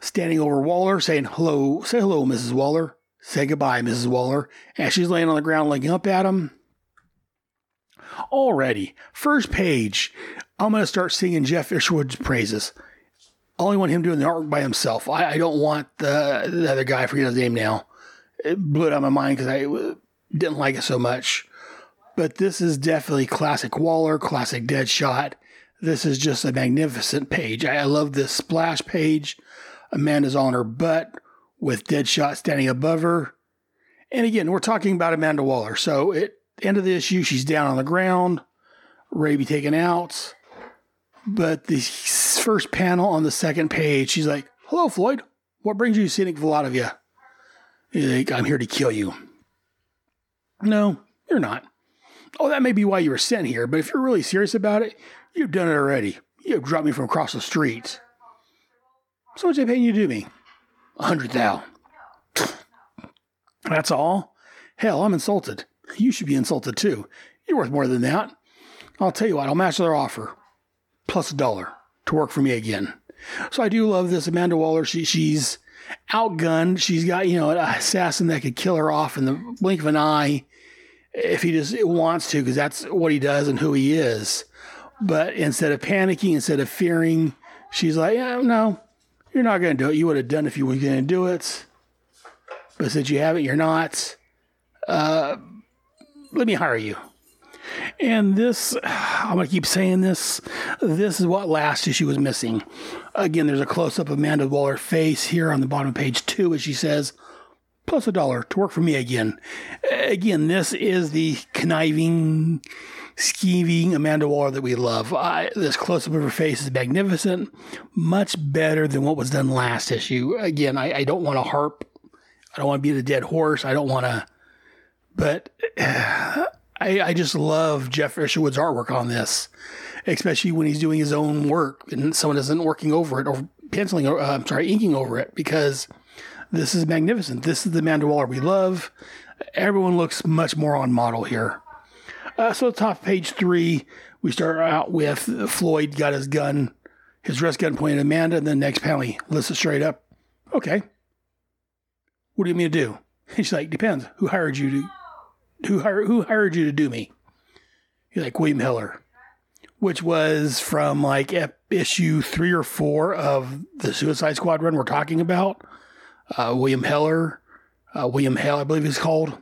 standing over Waller saying, Hello, say hello, Mrs. Waller. Say goodbye, Mrs. Waller. As she's laying on the ground looking up at him. Already, first page, I'm going to start singing Geof Isherwood's praises. I only want him doing the artwork by himself. I, I don't want the, the other guy, I forget his name now. It blew it out of my mind because I didn't like it so much. But this is definitely classic Waller, classic Deadshot. This is just a magnificent page. I, love this splash page. Amanda's on her butt with Deadshot standing above her. And again, we're talking about Amanda Waller. So at end of the issue, she's down on the ground, be taken out. But the first panel on the second page, she's like, Hello, Floyd. What brings you to Scenic Voladovia? He's like, I'm here to kill you. No, you're not. Oh, that may be why you were sent here, but if you're really serious about it, you've done it already. You've dropped me from across the street. So much they paying you to do me? A hundred thou. *sniffs* That's all? Hell, I'm insulted. You should be insulted too. You're worth more than that. I'll tell you what, I'll match their offer. Plus a dollar to work for me again. So I do love this Amanda Waller. She she's outgunned. She's got, you know, an assassin that could kill her off in the blink of an eye if he just wants to, because that's what he does and who he is. But instead of panicking, instead of fearing, she's like, no, you're not going to do it. You would have done if you were going to do it. But since you haven't, you're not. Uh, let me hire you. And this, *sighs* I'm going to keep saying this. This is what last issue was missing. Again, there's a close up of Amanda Waller's face here on the bottom of page two as she says, plus a dollar to work for me again. Again, this is the conniving, scheming Amanda Waller that we love. I, this close up of her face is magnificent, much better than what was done last issue. Again, I, I don't want to harp, I don't want to be the dead horse. I don't want to, but. Uh, *sighs* I, I just love Geof Isherwood's artwork on this, especially when he's doing his own work and someone isn't working over it or penciling, or, uh, I'm sorry, inking over it because this is magnificent. This is the Amanda Waller we love. Everyone looks much more on model here. Uh, so, top page three, we start out with Floyd got his gun, his rest gun pointed at Amanda, and then next panel he lists it straight up. Okay. What do you mean to do? *laughs* And she's like, depends. Who hired you to who hired who hired you to do me? He's like William Heller, which was from like issue three or four of the Suicide Squad run we're talking about. Uh, William Heller, uh, William Hell, I believe he's called.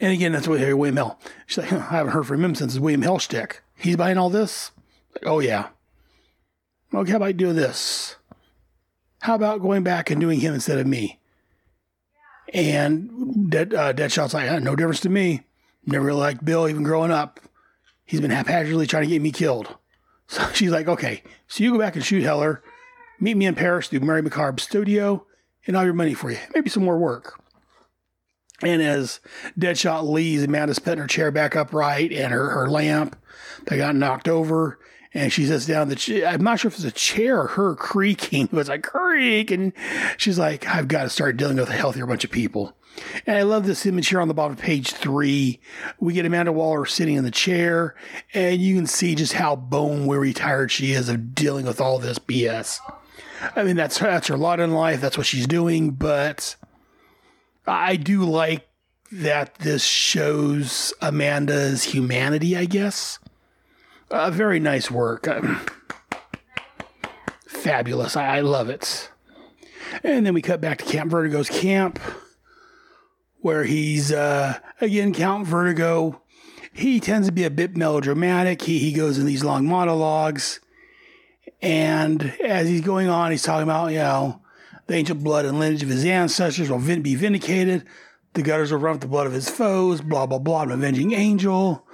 And again, that's what William Hell. She's like, I haven't heard from him since William Hellstick. He's buying all this. Like, oh yeah. Okay, how about doing this? How about going back and doing him instead of me? And Dead, uh, Deadshot's like, no difference to me. Never really liked Bill, even growing up. He's been haphazardly trying to get me killed. *laughs* So she's like, okay, so you go back and shoot Heller. Meet me in Paris through Mary McCabe's studio and all your money for you. Maybe some more work. And as Deadshot leaves, Amanda's putting her chair back upright and her, her lamp that got knocked over. And she sits down. The ch- I'm not sure if it's a chair or her *laughs* creaking. It was like creak, and she's like, "I've got to start dealing with a healthier bunch of people." And I love this image here on the bottom of page three. We get Amanda Waller sitting in the chair, and you can see just how bone weary tired she is of dealing with all this BS. I mean, that's that's her lot in life. That's what she's doing. But I do like that this shows Amanda's humanity. I guess Uh, very nice work. Uh, fabulous. I, I love it. And then we cut back to Count Vertigo's camp, where he's uh, again Count Vertigo. He tends to be a bit melodramatic. He he goes in these long monologues, and as he's going on, he's talking about you know the ancient blood and lineage of his ancestors will be vindicated. The gutters will run with the blood of his foes. Blah blah blah. An avenging angel.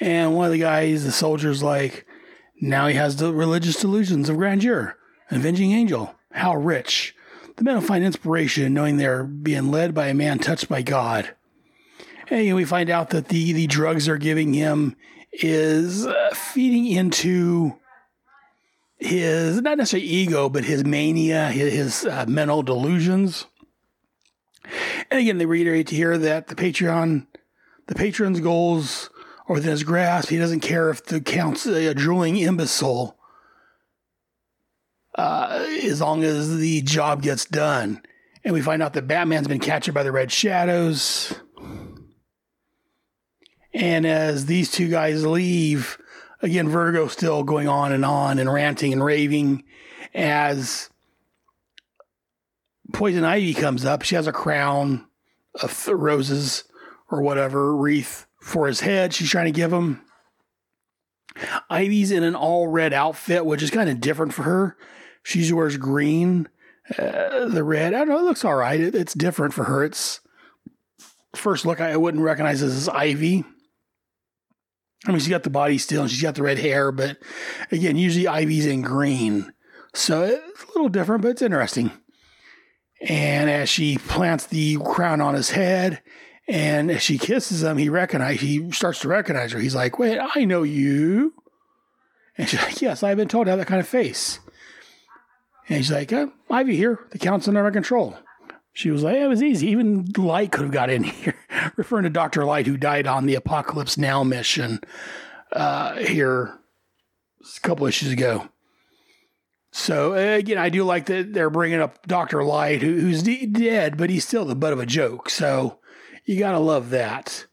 And one of the guys, the soldier's like, now he has the religious delusions of grandeur. An avenging angel. How rich. The men will find inspiration in knowing they're being led by a man touched by God. And we find out that the, the drugs they're giving him is uh, feeding into his, not necessarily ego, but his mania, his, his uh, mental delusions. And again, they reiterate here that the Patreon, the patron's goals are within his grasp. He doesn't care if the count's a drooling imbecile uh, as long as the job gets done. And we find out that Batman's been captured by the Red Shadows. And as these two guys leave, again, Vertigo still going on and on and ranting and raving as Poison Ivy comes up. She has a crown of roses or whatever wreath for his head. She's trying to give him. Ivy's in an all red outfit, which is kind of different for her. She wears green. Uh, the red, I don't know, it looks all right. It, it's different for her. It's first look, I wouldn't recognize this as Ivy. I mean, she's got the body still and she's got the red hair, but again, usually Ivy's in green. So it's a little different, but it's interesting. And as she plants the crown on his head and as she kisses him, he recognize he starts to recognize her. He's like, Wait, I know you. And she's like, Yes, I've been told to have that kind of face. And he's like, Ivy here. The count's under my control. She was like, it was easy. Even Light could have got in *laughs* here. Referring to Dr. Light, who died on the Apocalypse Now mission uh, here a couple issues ago. So, again, I do like that they're bringing up Dr. Light, who, who's de- dead, but he's still the butt of a joke. So, you got to love that.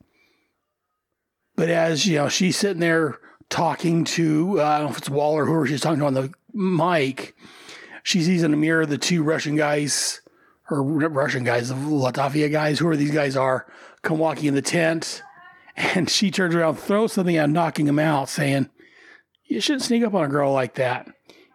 But as, you know, she's sitting there talking to, uh, I don't know if it's Waller, whoever she's talking to on the mic, she sees in the mirror the two Russian guys, or Russian guys, the Latvia guys, whoever these guys are, come walking in the tent. And she turns around, throws something out, knocking him out, saying, You shouldn't sneak up on a girl like that.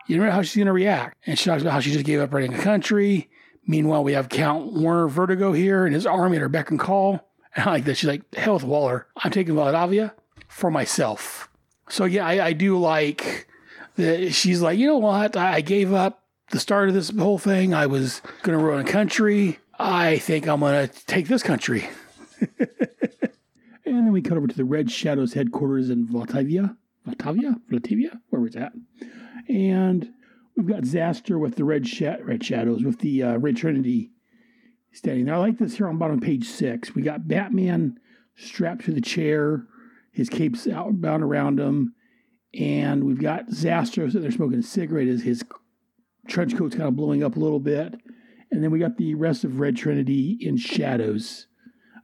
You don't know how she's going to react. And she talks about how she just gave up running the country. Meanwhile, we have Count Werner Vertigo here and his army at her beck and call. And I like this. She's like, hell with Waller. I'm taking Valdavia for myself. So, yeah, I, I do like that she's like, you know what? I gave up the start of this whole thing. I was going to run a country. I think I'm going to take this country. *laughs* and then we cut over to the Red Shadows headquarters in Vatavia. Vatavia? Vatavia? Where was that? And we've got Zaster with the Red, Sh- Red Shadows, with the uh, Red Trinity standing there. I like this here on bottom page six. We got Batman strapped to the chair, his cape's out bound around him. And we've got Zaster sitting there smoking a cigarette as his trench coat's kind of blowing up a little bit. And then we got the rest of Red Trinity in shadows.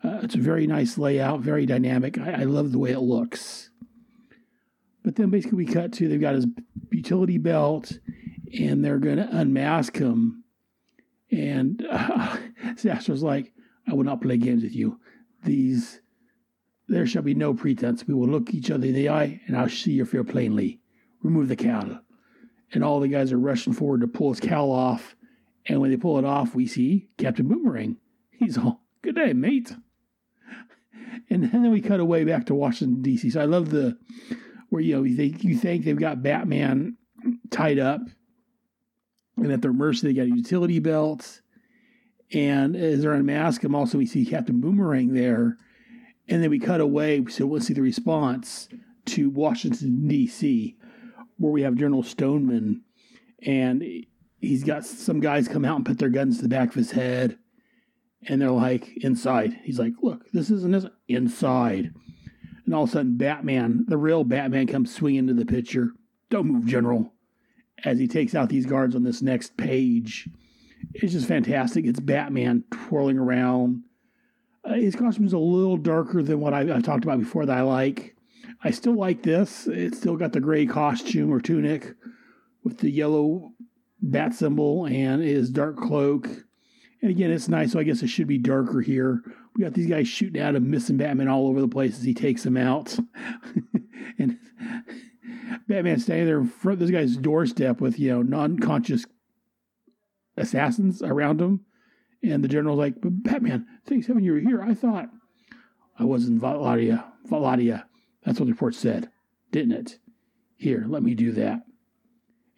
Uh, it's a very nice layout, very dynamic. I, I, love the way it looks. But then basically we cut to they've got his utility belt and they're going to unmask him. And *laughs* uh, Zaster's like, I will not play games with you. These, there shall be no pretense. We will look each other in the eye and I'll see your fear plainly. Remove the cowl and all the guys are rushing forward to pull his cowl off. And when they pull it off, we see Captain Boomerang. He's all, good day, mate. *laughs* And then we cut away back to Washington, D.C. So I love the, where, you know, you think, you think they've got Batman tied up and at their mercy, they got a utility belt. And as they're unmasked him, also we see Captain Boomerang there. And then we cut away, so we'll see the response to Washington, D.C where we have General Stoneman, and he's got some guys come out and put their guns to the back of his head, and they're like, inside. He's like, look, this isn't this inside. And all of a sudden, Batman, the real Batman, comes swinging into the picture. Don't move, General. As he takes out these guards on this next page. It's just fantastic. It's Batman twirling around. Uh, his costume is a little darker than what I, I talked about before that I like. I still like this. It's still got the gray costume or tunic with the yellow bat symbol and his dark cloak. And again, it's nice, so I guess it should be darker here. We got these guys shooting at him, missing Batman all over the place as he takes them out. *laughs* and Batman standing there in front of this guy's doorstep with, you know, non conscious assassins around him. And the general's like, but Batman, thanks heaven you were here. I thought I was in Valadia. Valadia. That's what the report said, didn't it? Here, let me do that.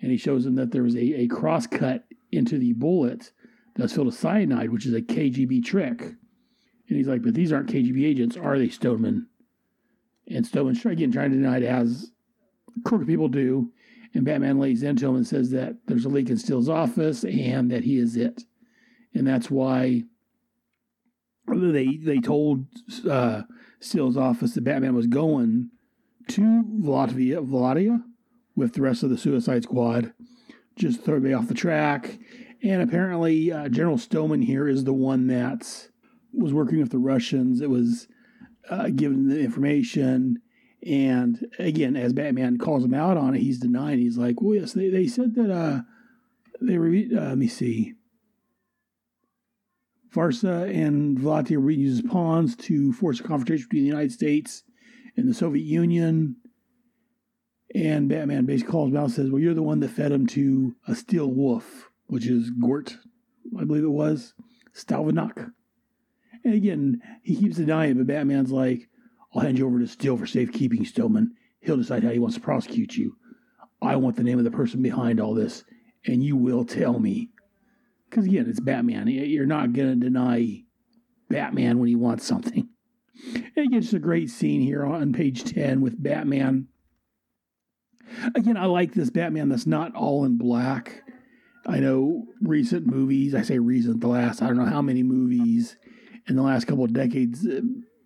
And he shows him that there was a, a cross cut into the bullet that's filled with cyanide, which is a KGB trick. And he's like, but these aren't KGB agents, are they, Stoneman? And Stoneman's again trying to deny it as crooked people do. And Batman lays into him and says that there's a leak in Steele's office and that he is it. And that's why they they told uh, Steele's office that Batman was going to Latvia, Valadia with the rest of the Suicide Squad, just throw me off the track. And apparently, uh, General Stoneman here is the one that was working with the Russians. It was uh, given the information. And again, as Batman calls him out on it, he's denying. He's like, well, yes, they, they said that uh, they were, uh, let me see. Varsa and Vlatia were used as pawns to force a confrontation between the United States and the Soviet Union. And Batman basically calls him out and says, Well, you're the one that fed him to a steel wolf, which is Gort, I believe it was, Stalvanak. And again, he keeps denying but Batman's like, I'll hand you over to Steele for safekeeping, Stillman. He'll decide how he wants to prosecute you. I want the name of the person behind all this, and you will tell me. Because again, it's Batman. You're not going to deny Batman when he wants something. It gets a great scene here on page 10 with Batman. Again, I like this Batman that's not all in black. I know recent movies, I say recent, the last, I don't know how many movies in the last couple of decades,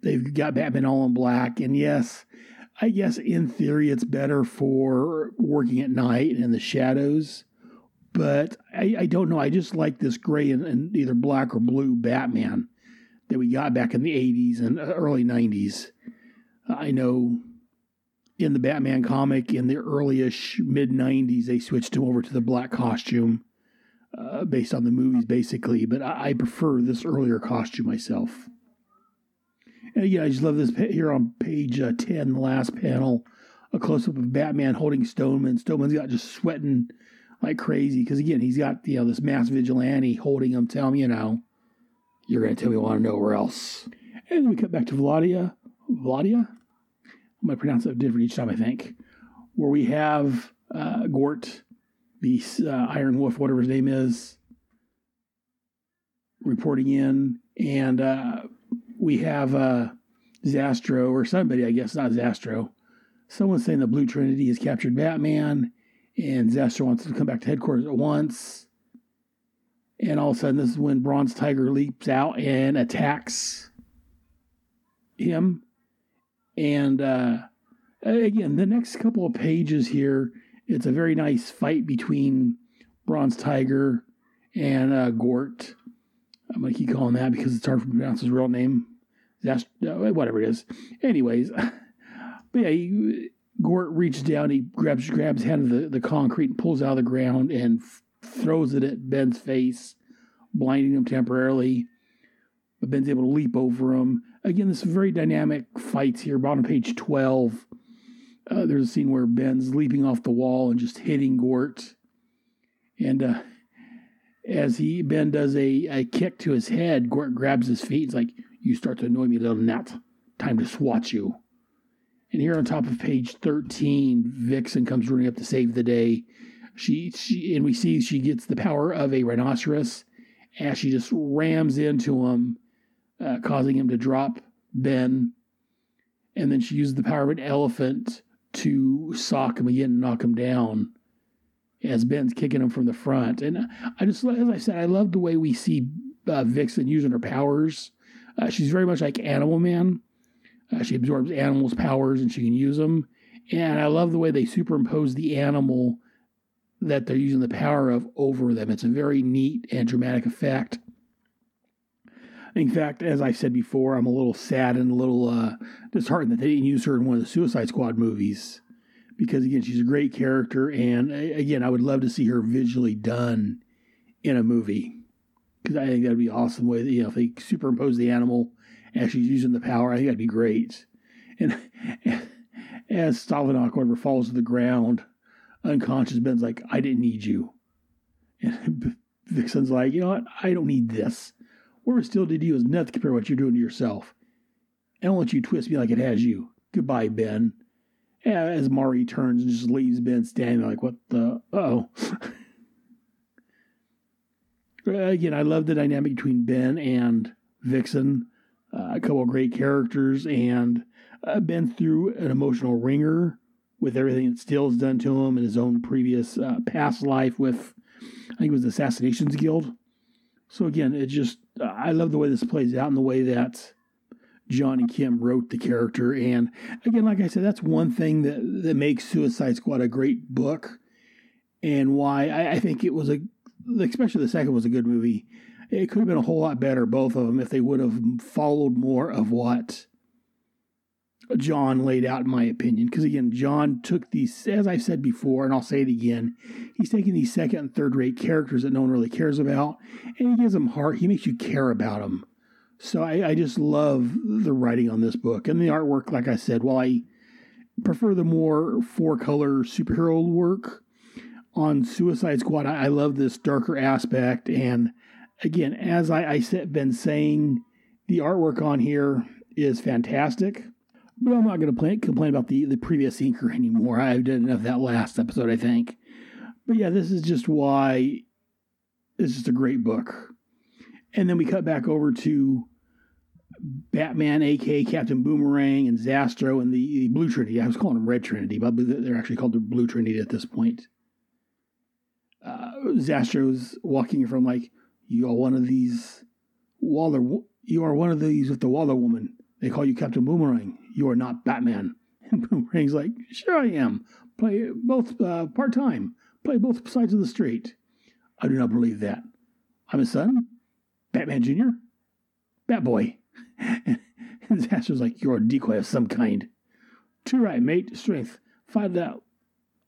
they've got Batman all in black. And yes, I guess in theory it's better for working at night and in the shadows. But I, I don't know. I just like this gray and, and, either black or blue Batman that we got back in the 80s and uh, early 90s. I know in the Batman comic in the earlyish mid 90s, they switched him over to the black costume uh, based on the movies, basically. But I, I, prefer this earlier costume myself. And again, I just love this here on page uh, 10, the last panel, a close up of Batman holding Stoneman. Stoneman's got just sweating like crazy because, again, he's got you know this mass vigilante holding him, telling you know, you're going to tell me you want to know where else. And then we cut back to Vladia. Vladia? I might pronounce it different each time, I think. Where we have uh, Gort, the uh, Iron Wolf, whatever his name is, reporting in. And uh, we have uh, Zastro, or somebody, I guess, not Zastro. Someone's saying the Blue Trinity has captured Batman, and Zastro wants to come back to headquarters at once. And all of a sudden, this is when Bronze Tiger leaps out and attacks him. And uh, again, the next couple of pages here, it's a very nice fight between Bronze Tiger and uh, Gort. I'm going to keep calling that because it's hard to pronounce his real name. That's whatever it is. Anyways, *laughs* but yeah, he, Gort reaches down, he grabs grabs hand of the, the concrete and pulls out of the ground and f- throws it at Ben's face, blinding him temporarily. But Ben's able to leap over him. Again, this very dynamic fights here. Bottom page 12. Uh, there's a scene where Ben's leaping off the wall and just hitting Gort. And uh, as he Ben does a, a kick to his head, Gort grabs his feet. He's like, You start to annoy me, little gnat. Time to swat you. And here on top of page 13, Vixen comes running up to save the day. She, she and we see she gets the power of a rhinoceros as she just rams into him uh, causing him to drop Ben. And then she uses the power of an elephant to sock him again and knock him down as Ben's kicking him from the front. And I just, as I said, I love the way we see uh, Vixen using her powers. Uh, she's very much like Animal Man. Uh, she absorbs animals' powers and she can use them. And I love the way they superimpose the animal that they're using the power of over them. It's a very neat and dramatic effect. In fact, as I said before, I'm a little sad and a little uh, disheartened that they didn't use her in one of the Suicide Squad movies. Because, again, she's a great character. And, again, I would love to see her visually done in a movie. Because I think that would be awesome that, you know, if they superimpose the animal as she's using the power, I think that'd be great. And *laughs* as Stalvanok, whatever, falls to the ground, unconscious, Ben's like, I didn't need you. And *laughs* Vixen's like, you know what? I don't need this. What it still did you is nothing compared to what you're doing to yourself. I don't want you twist me like it has you. Goodbye, Ben. As Mari turns and just leaves Ben standing like, what the? oh. *laughs* Again, I love the dynamic between Ben and Vixen. Uh, a couple of great characters, and uh, been through an emotional ringer with everything that Steele's done to him in his own previous uh, past life with, I think it was the Assassinations Guild. So again, it just I love the way this plays out and the way that John and Kim wrote the character. And again, like I said, that's one thing that that makes Suicide Squad a great book, and why I, I think it was a, especially the second was a good movie. It could have been a whole lot better, both of them, if they would have followed more of what John laid out, in my opinion. Because again, John took these, as I've said before, and I'll say it again, he's taking these second and third rate characters that no one really cares about, and he gives them heart. He makes you care about them. So I, I just love the writing on this book and the artwork. Like I said, while I prefer the more four color superhero work on Suicide Squad, I, I love this darker aspect. And again, as I, I said, been saying, the artwork on here is fantastic. But I'm not going to complain about the, the previous inker anymore. I've done enough of that last episode, I think. But yeah, this is just why this is a great book. And then we cut back over to Batman, aka Captain Boomerang, and Zastro, and the, the Blue Trinity. I was calling them Red Trinity, but they're actually called the Blue Trinity at this point. Uh, Zastro's walking from like, you are one of these Waller. You are one of these with the Waller woman. They call you Captain Boomerang. You are not Batman. *laughs* And Boomerang's like, sure I am. Play both uh, part time. Play both sides of the street. I do not believe that. I'm his son, Batman Jr., Batboy. *laughs* and Zastro's like, you're a decoy of some kind. Too right, mate. Strength. Find out.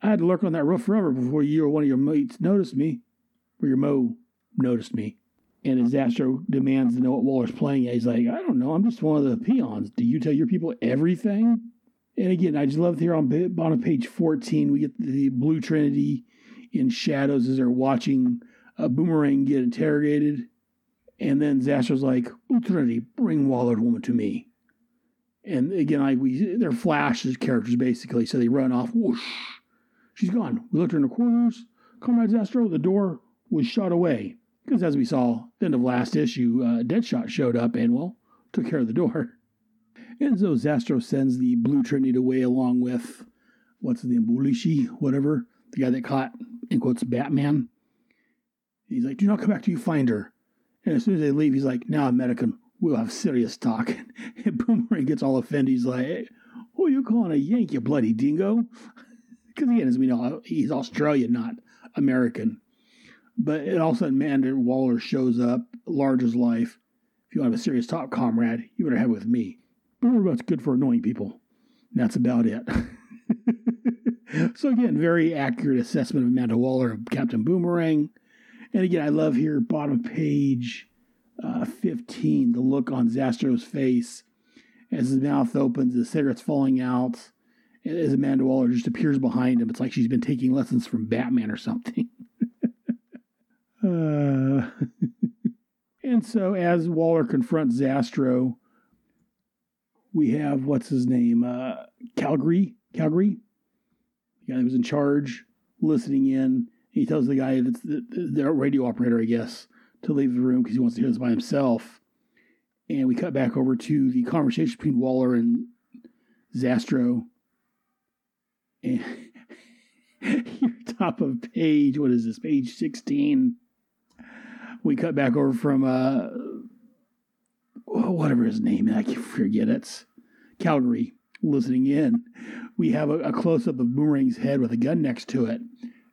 I had to lurk on that roof forever before you or one of your mates noticed me. Or your Mo noticed me. And as Zastro demands to know what Waller's playing at, he's like, I don't know. I'm just one of the peons. Do you tell your people everything? And again, I just love here on bottom page 14, we get the Blue Trinity in shadows as they're watching a Boomerang get interrogated. And then Zastro's like, Blue Trinity, bring Waller woman to me. And again, like we, they're Flash characters basically. So they run off. Whoosh. She's gone. We looked her in the corners. Comrade Zastro, the door was shot away. Because as we saw, the end of last issue, uh, Deadshot showed up and, well, took care of the door. *laughs* And so Zastro sends the Blue Trinity away along with, what's the name, whatever, the guy that caught, in quotes, Batman. He's like, do not come back till you find her. And as soon as they leave, he's like, now, American, we'll have serious talk. *laughs* And Boomerang gets all offended. He's like, hey, who are you calling a Yank, you bloody dingo? *laughs* Because again, as we know, he's Australian, not American. But it all of a sudden, Amanda Waller shows up, large as life. If you want to have a serious talk, comrade, you better have it with me. But what's good for annoying people. And that's about it. *laughs* so again, very accurate assessment of Amanda Waller of Captain Boomerang. And again, I love here, bottom page uh, 15, the look on Zastro's face as his mouth opens, the cigarette's falling out, as Amanda Waller just appears behind him. It's like she's been taking lessons from Batman or something. *laughs* uh, *laughs* and so, as Waller confronts Zastro, we have what's his name? Uh, Calgary. Calgary? The guy that was in charge, listening in. He tells the guy that's the, the radio operator, I guess, to leave the room because he wants to hear this by himself. And we cut back over to the conversation between Waller and Zastro. *laughs* Here, top of page, what is this, page 16? We cut back over from, uh, whatever his name is, I forget it. Calgary, listening in. We have a, a close up of Boomerang's head with a gun next to it.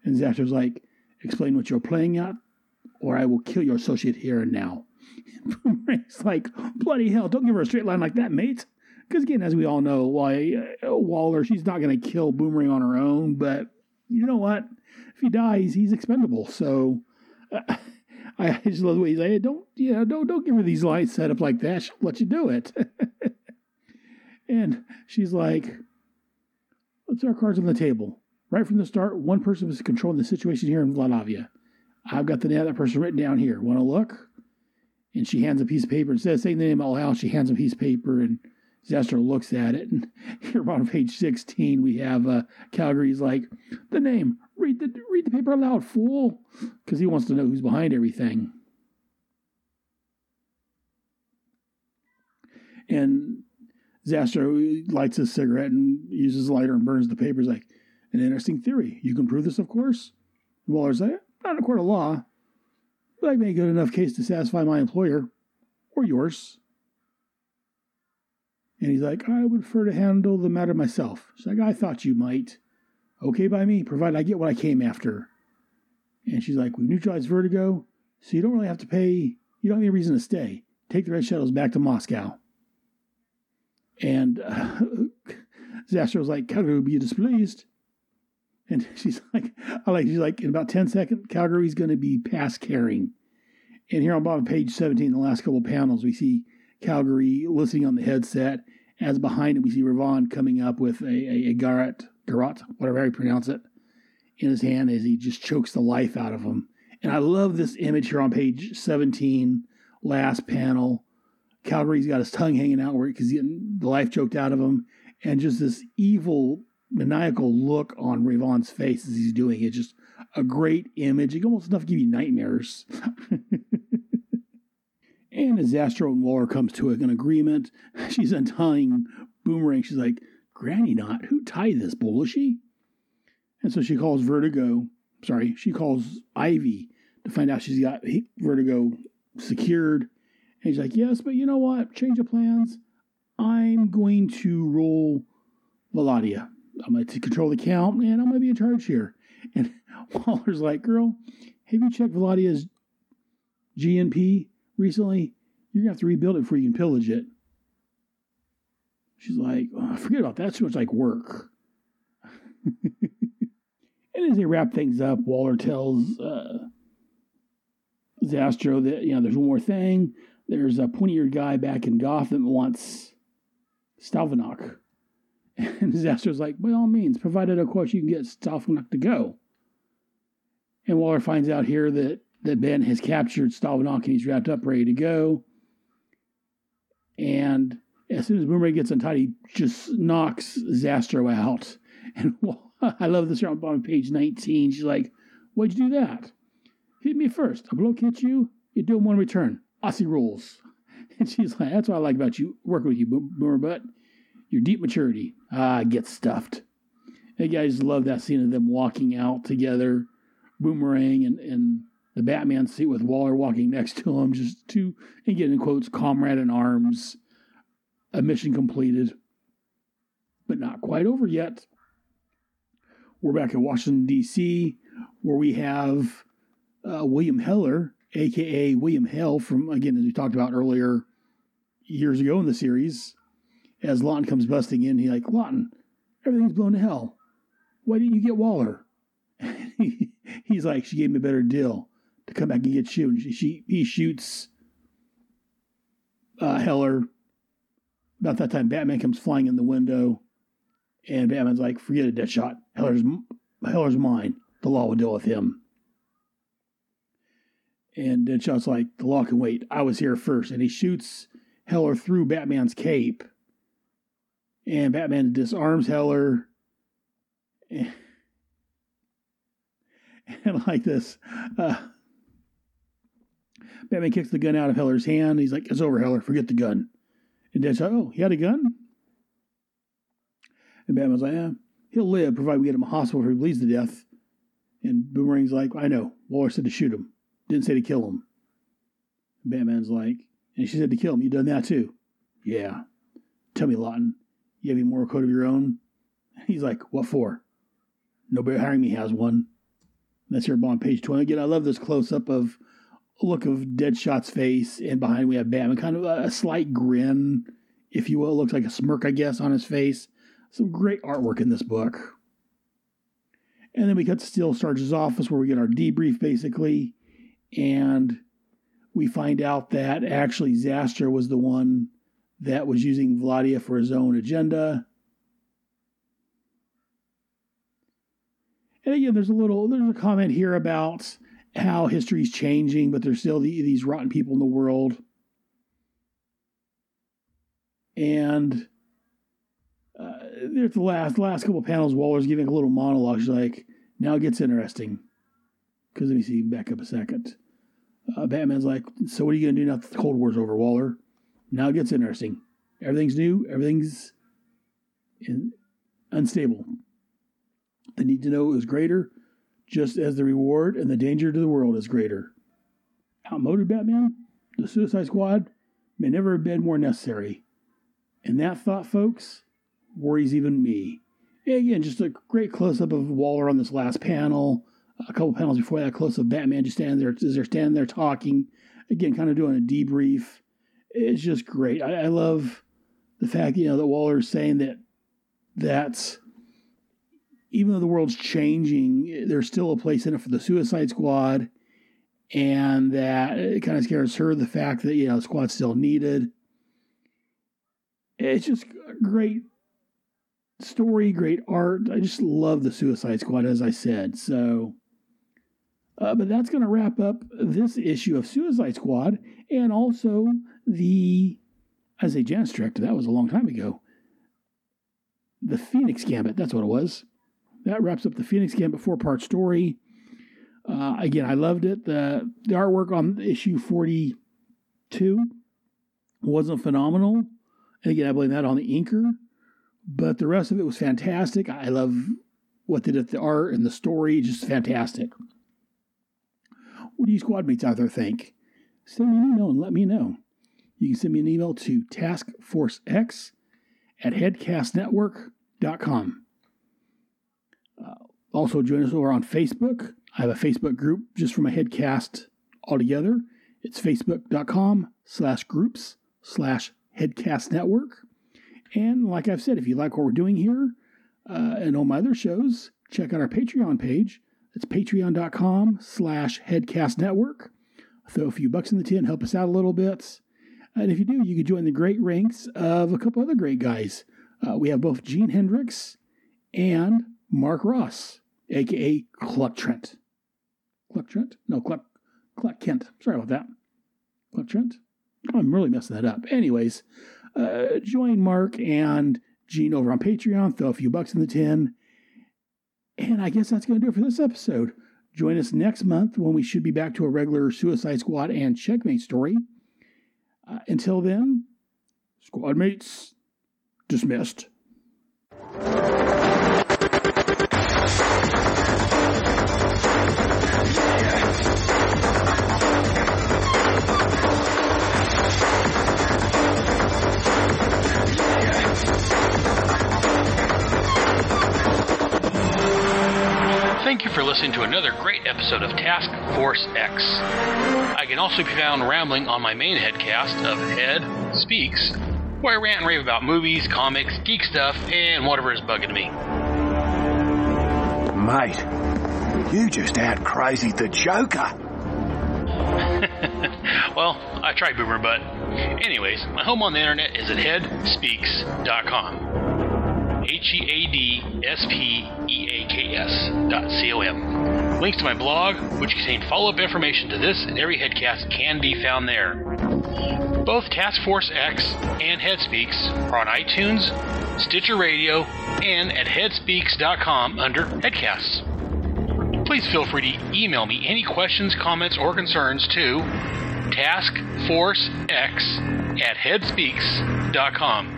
And Zastro's like, explain what you're playing at, or I will kill your associate here and now. *laughs* Boomerang's like, bloody hell, don't give her a straight line like that, mate. Because again, as we all know, why uh, Waller, she's not going to kill Boomerang on her own, but you know what? If he dies, he's expendable. So *laughs* uh, I just love the way he's like, don't, you know, don't, don't give her these lines set up like that. She'll let you do it. *laughs* and she's like, let's our cards on the table. Right from the start, one person was controlling the situation here in Vladavia. I've got the name of that person written down here. Want to look? And she hands a piece of paper. Instead of saying the name all out, she hands a piece of paper, and Zastrow looks at it. And *laughs* here on page 16, we have uh, Calgary's like, the name. Read the read the paper aloud, fool. Because he wants to know who's behind everything. And Zastrow lights his cigarette and uses a lighter and burns the paper. He's like, an interesting theory. You can prove this, of course. Waller's like, not in a court of law, but I made a good enough case to satisfy my employer or yours. And he's like, I would prefer to handle the matter myself. She's like, I thought you might. Okay by me, provided I get what I came after. And she's like, We neutralized Vertigo, so you don't really have to pay, you don't have any reason to stay. Take the Red Shadows back to Moscow. And uh, *laughs* Zastrow's like, Calgary would be displeased. And *laughs* she's like, I like, she's like, in about 10 seconds, Calgary's going to be past caring. And here on bottom page 17, the last couple panels, we see Calgary listening on the headset. As behind him, we see Ravan coming up with a, a, a whatever you pronounce it, in his hand as he just chokes the life out of him. And I love this image here on page 17, last panel. Calgary's got his tongue hanging out where he's getting the life choked out of him, and just this evil, maniacal look on Ravan's face as he's doing it. Just a great image. It's almost enough to give you nightmares. *laughs* and as Zastrow and Waller comes to an agreement, *laughs* she's untying Boomerang. She's like, Granny Knot, who tied this bull, is she? And so she calls Vertigo, sorry, she calls Ivy to find out she's got Vertigo secured. And he's like, Yes, but you know what? Change of plans. I'm going to roll Vlatava. I'm going to control the count and I'm going to be in charge here. And *laughs* Waller's like, Girl, have you checked Vlatava's GNP recently? You're to have to rebuild it before you can pillage it. She's like, oh, Forget about that. It's much like work. *laughs* and as they wrap things up, Waller tells uh, Zastrow that, you know, there's one more thing. There's a pointy eared guy back in Gotham that wants Stalnoivolk. *laughs* And Zastrow's like, by all means, provided, of course, you can get Stalnoivolk to go. And Waller finds out here that, that Ben has captured Stalnoivolk and he's wrapped up, ready to go. And as soon as Boomerang gets untied, he just knocks Zastrow out. *laughs* And *laughs* I love this on bottom page 19. She's like, Why'd you do that? Hit me first. A blow hits you, you do one return. Aussie rules. *laughs* And she's like, That's what I like about you, working with you, Boomer Butt. Your deep maturity. Ah, get stuffed. And guys love that scene of them walking out together, Boomerang and, and the Batman seat with Waller walking next to him, just two, again in quotes, comrade in arms. A mission completed, but not quite over yet. We're back in Washington, D.C., where we have uh, William Heller, aka William Hell, from, again, as we talked about earlier years ago in the series. As Lawton comes busting in, he's like, Lawton, everything's blown to hell. Why didn't you get Waller? *laughs* he's like, she gave me a better deal to come back and get you. And she, she he shoots uh, Heller. About that time, Batman comes flying in the window, and Batman's like, "Forget it, Deadshot. Heller's Heller's mine. The law will deal with him." And Deadshot's like, "The law can wait. I was here first. And he shoots Heller through Batman's cape, and Batman disarms Heller. And, *laughs* and like this, uh, Batman kicks the gun out of Heller's hand. He's like, It's over, Heller. Forget the gun. And Deadshot, Oh, he had a gun? And Batman's like, Yeah, he'll live, provided we get him a hospital if he bleeds to death. And Boomerang's like, I know. Waller said to shoot him. Didn't say to kill him. And Batman's like, And she said to kill him. You done that too? Yeah. Tell me, Lawton, you have any moral code of your own? *laughs* He's like, What for? Nobody hiring me has one. That's here on page 20. Again, I love this close up of look of Deadshot's face, and behind we have Batman, kind of a, slight grin, if you will. It looks like a smirk, I guess, on his face. Some great artwork in this book. And then we cut to Steel Sarge's office where we get our debrief, basically. And we find out that actually Zastrow was the one that was using Vlatava for his own agenda. And again, there's a little there's a comment here about how history's changing, but there's still the, these rotten people in the world. And uh, there's the last last couple panels. Waller's giving a little monologue. She's like, "Now it gets interesting." Because let me see, back up a second. Uh, Batman's like, "So what are you gonna do now that the Cold War's over, Waller?" Now it gets interesting. Everything's new. Everything's in, unstable. The need to know is greater, just as the reward and the danger to the world is greater. Outmoded Batman, the Suicide Squad may never have been more necessary. And that thought, folks, worries even me. And again, just a great close up of Waller on this last panel. A couple panels before that, close up Batman just standing there, is there standing there talking. Again, kind of doing a debrief. It's just great. I, I love the fact you know that Waller is saying that that's even though the world's changing, there's still a place in it for the Suicide Squad, and that it kind of scares her the fact that you know the squad's still needed. It's just a great story, great art. I just love the Suicide Squad, as I said. So, uh, but that's going to wrap up this issue of Suicide Squad, and also the as a Janus director. That was a long time ago. The Phoenix Gambit. That's what it was that wraps up the Phoenix Gambit four part story. Uh, again, I loved it. The the artwork on issue forty two wasn't phenomenal, and again, I blame that on the inker. But the rest of it was fantastic. I love what they did the art and the story, just fantastic. What do you squad mates out there think? Send me an email and let me know. You can send me an email to taskforcex at headcastnetwork.com. Also, join us over on Facebook. I have a Facebook group just for my headcast altogether. It's facebook.com slash groups slash headcast network. And like I've said, if you like what we're doing here uh, and all my other shows, check out our Patreon page. It's patreon.com slash headcast network. Throw a few bucks in the tin, help us out a little bit. And if you do, you can join the great ranks of a couple other great guys. Uh, we have both Gene Hendricks and Mark Ross, aka Cluck Trent. Cluck Trent? No, Cluck, Cluck Kent. Sorry about that. Cluck Trent? I'm really messing that up. Anyways, uh, join Mark and Gene over on Patreon. Throw a few bucks in the tin. And I guess that's going to do it for this episode. Join us next month when we should be back to a regular Suicide Squad and Checkmate story. Uh, until then, squad mates dismissed. Thank you for listening to another great episode of Task Force X. I can also be found rambling on my main headcast of Head Speaks, where I rant and rave about movies, comics, geek stuff, and whatever is bugging me. Mate, you just out crazy the Joker. *laughs* well, I tried Boomer Butt. Anyways, my home on the internet is at headspeaks.com. H E A D S P E A K S dot C O M. Links to my blog, which contain follow up information to this and every headcast, can be found there. Both Task Force X and Headspeaks are on iTunes, Stitcher Radio, and at headspeaks.com under Headcasts. Please feel free to email me any questions, comments, or concerns to taskforcex at headspeaks.com.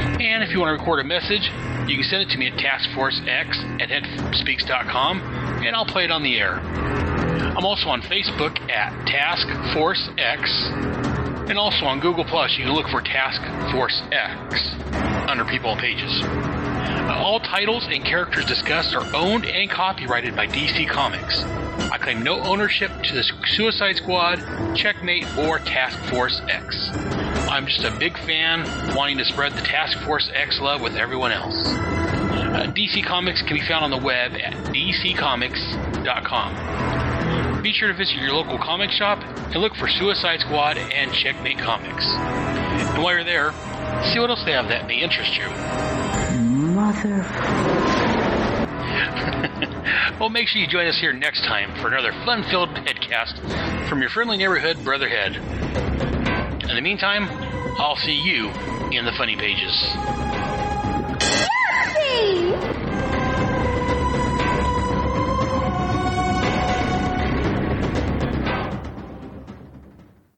And if you want to record a message, you can send it to me at taskforcex at headspeaks.com and I'll play it on the air. I'm also on Facebook at Task Force X and also on Google Plus. You can look for Task Force X under people and pages. All titles and characters discussed are owned and copyrighted by DC Comics. I claim no ownership to the Suicide Squad, Checkmate, or Task Force X. I'm just a big fan wanting to spread the Task Force X love with everyone else. Uh, DC Comics can be found on the web at dccomics.com. Be sure to visit your local comic shop and look for Suicide Squad and Checkmate Comics. And while you're there, see what else they have that may interest you. Mother. *laughs* well, make sure you join us here next time for another fun filled headcast from your friendly neighborhood Brotherhead. In the meantime, I'll see you in the funny pages.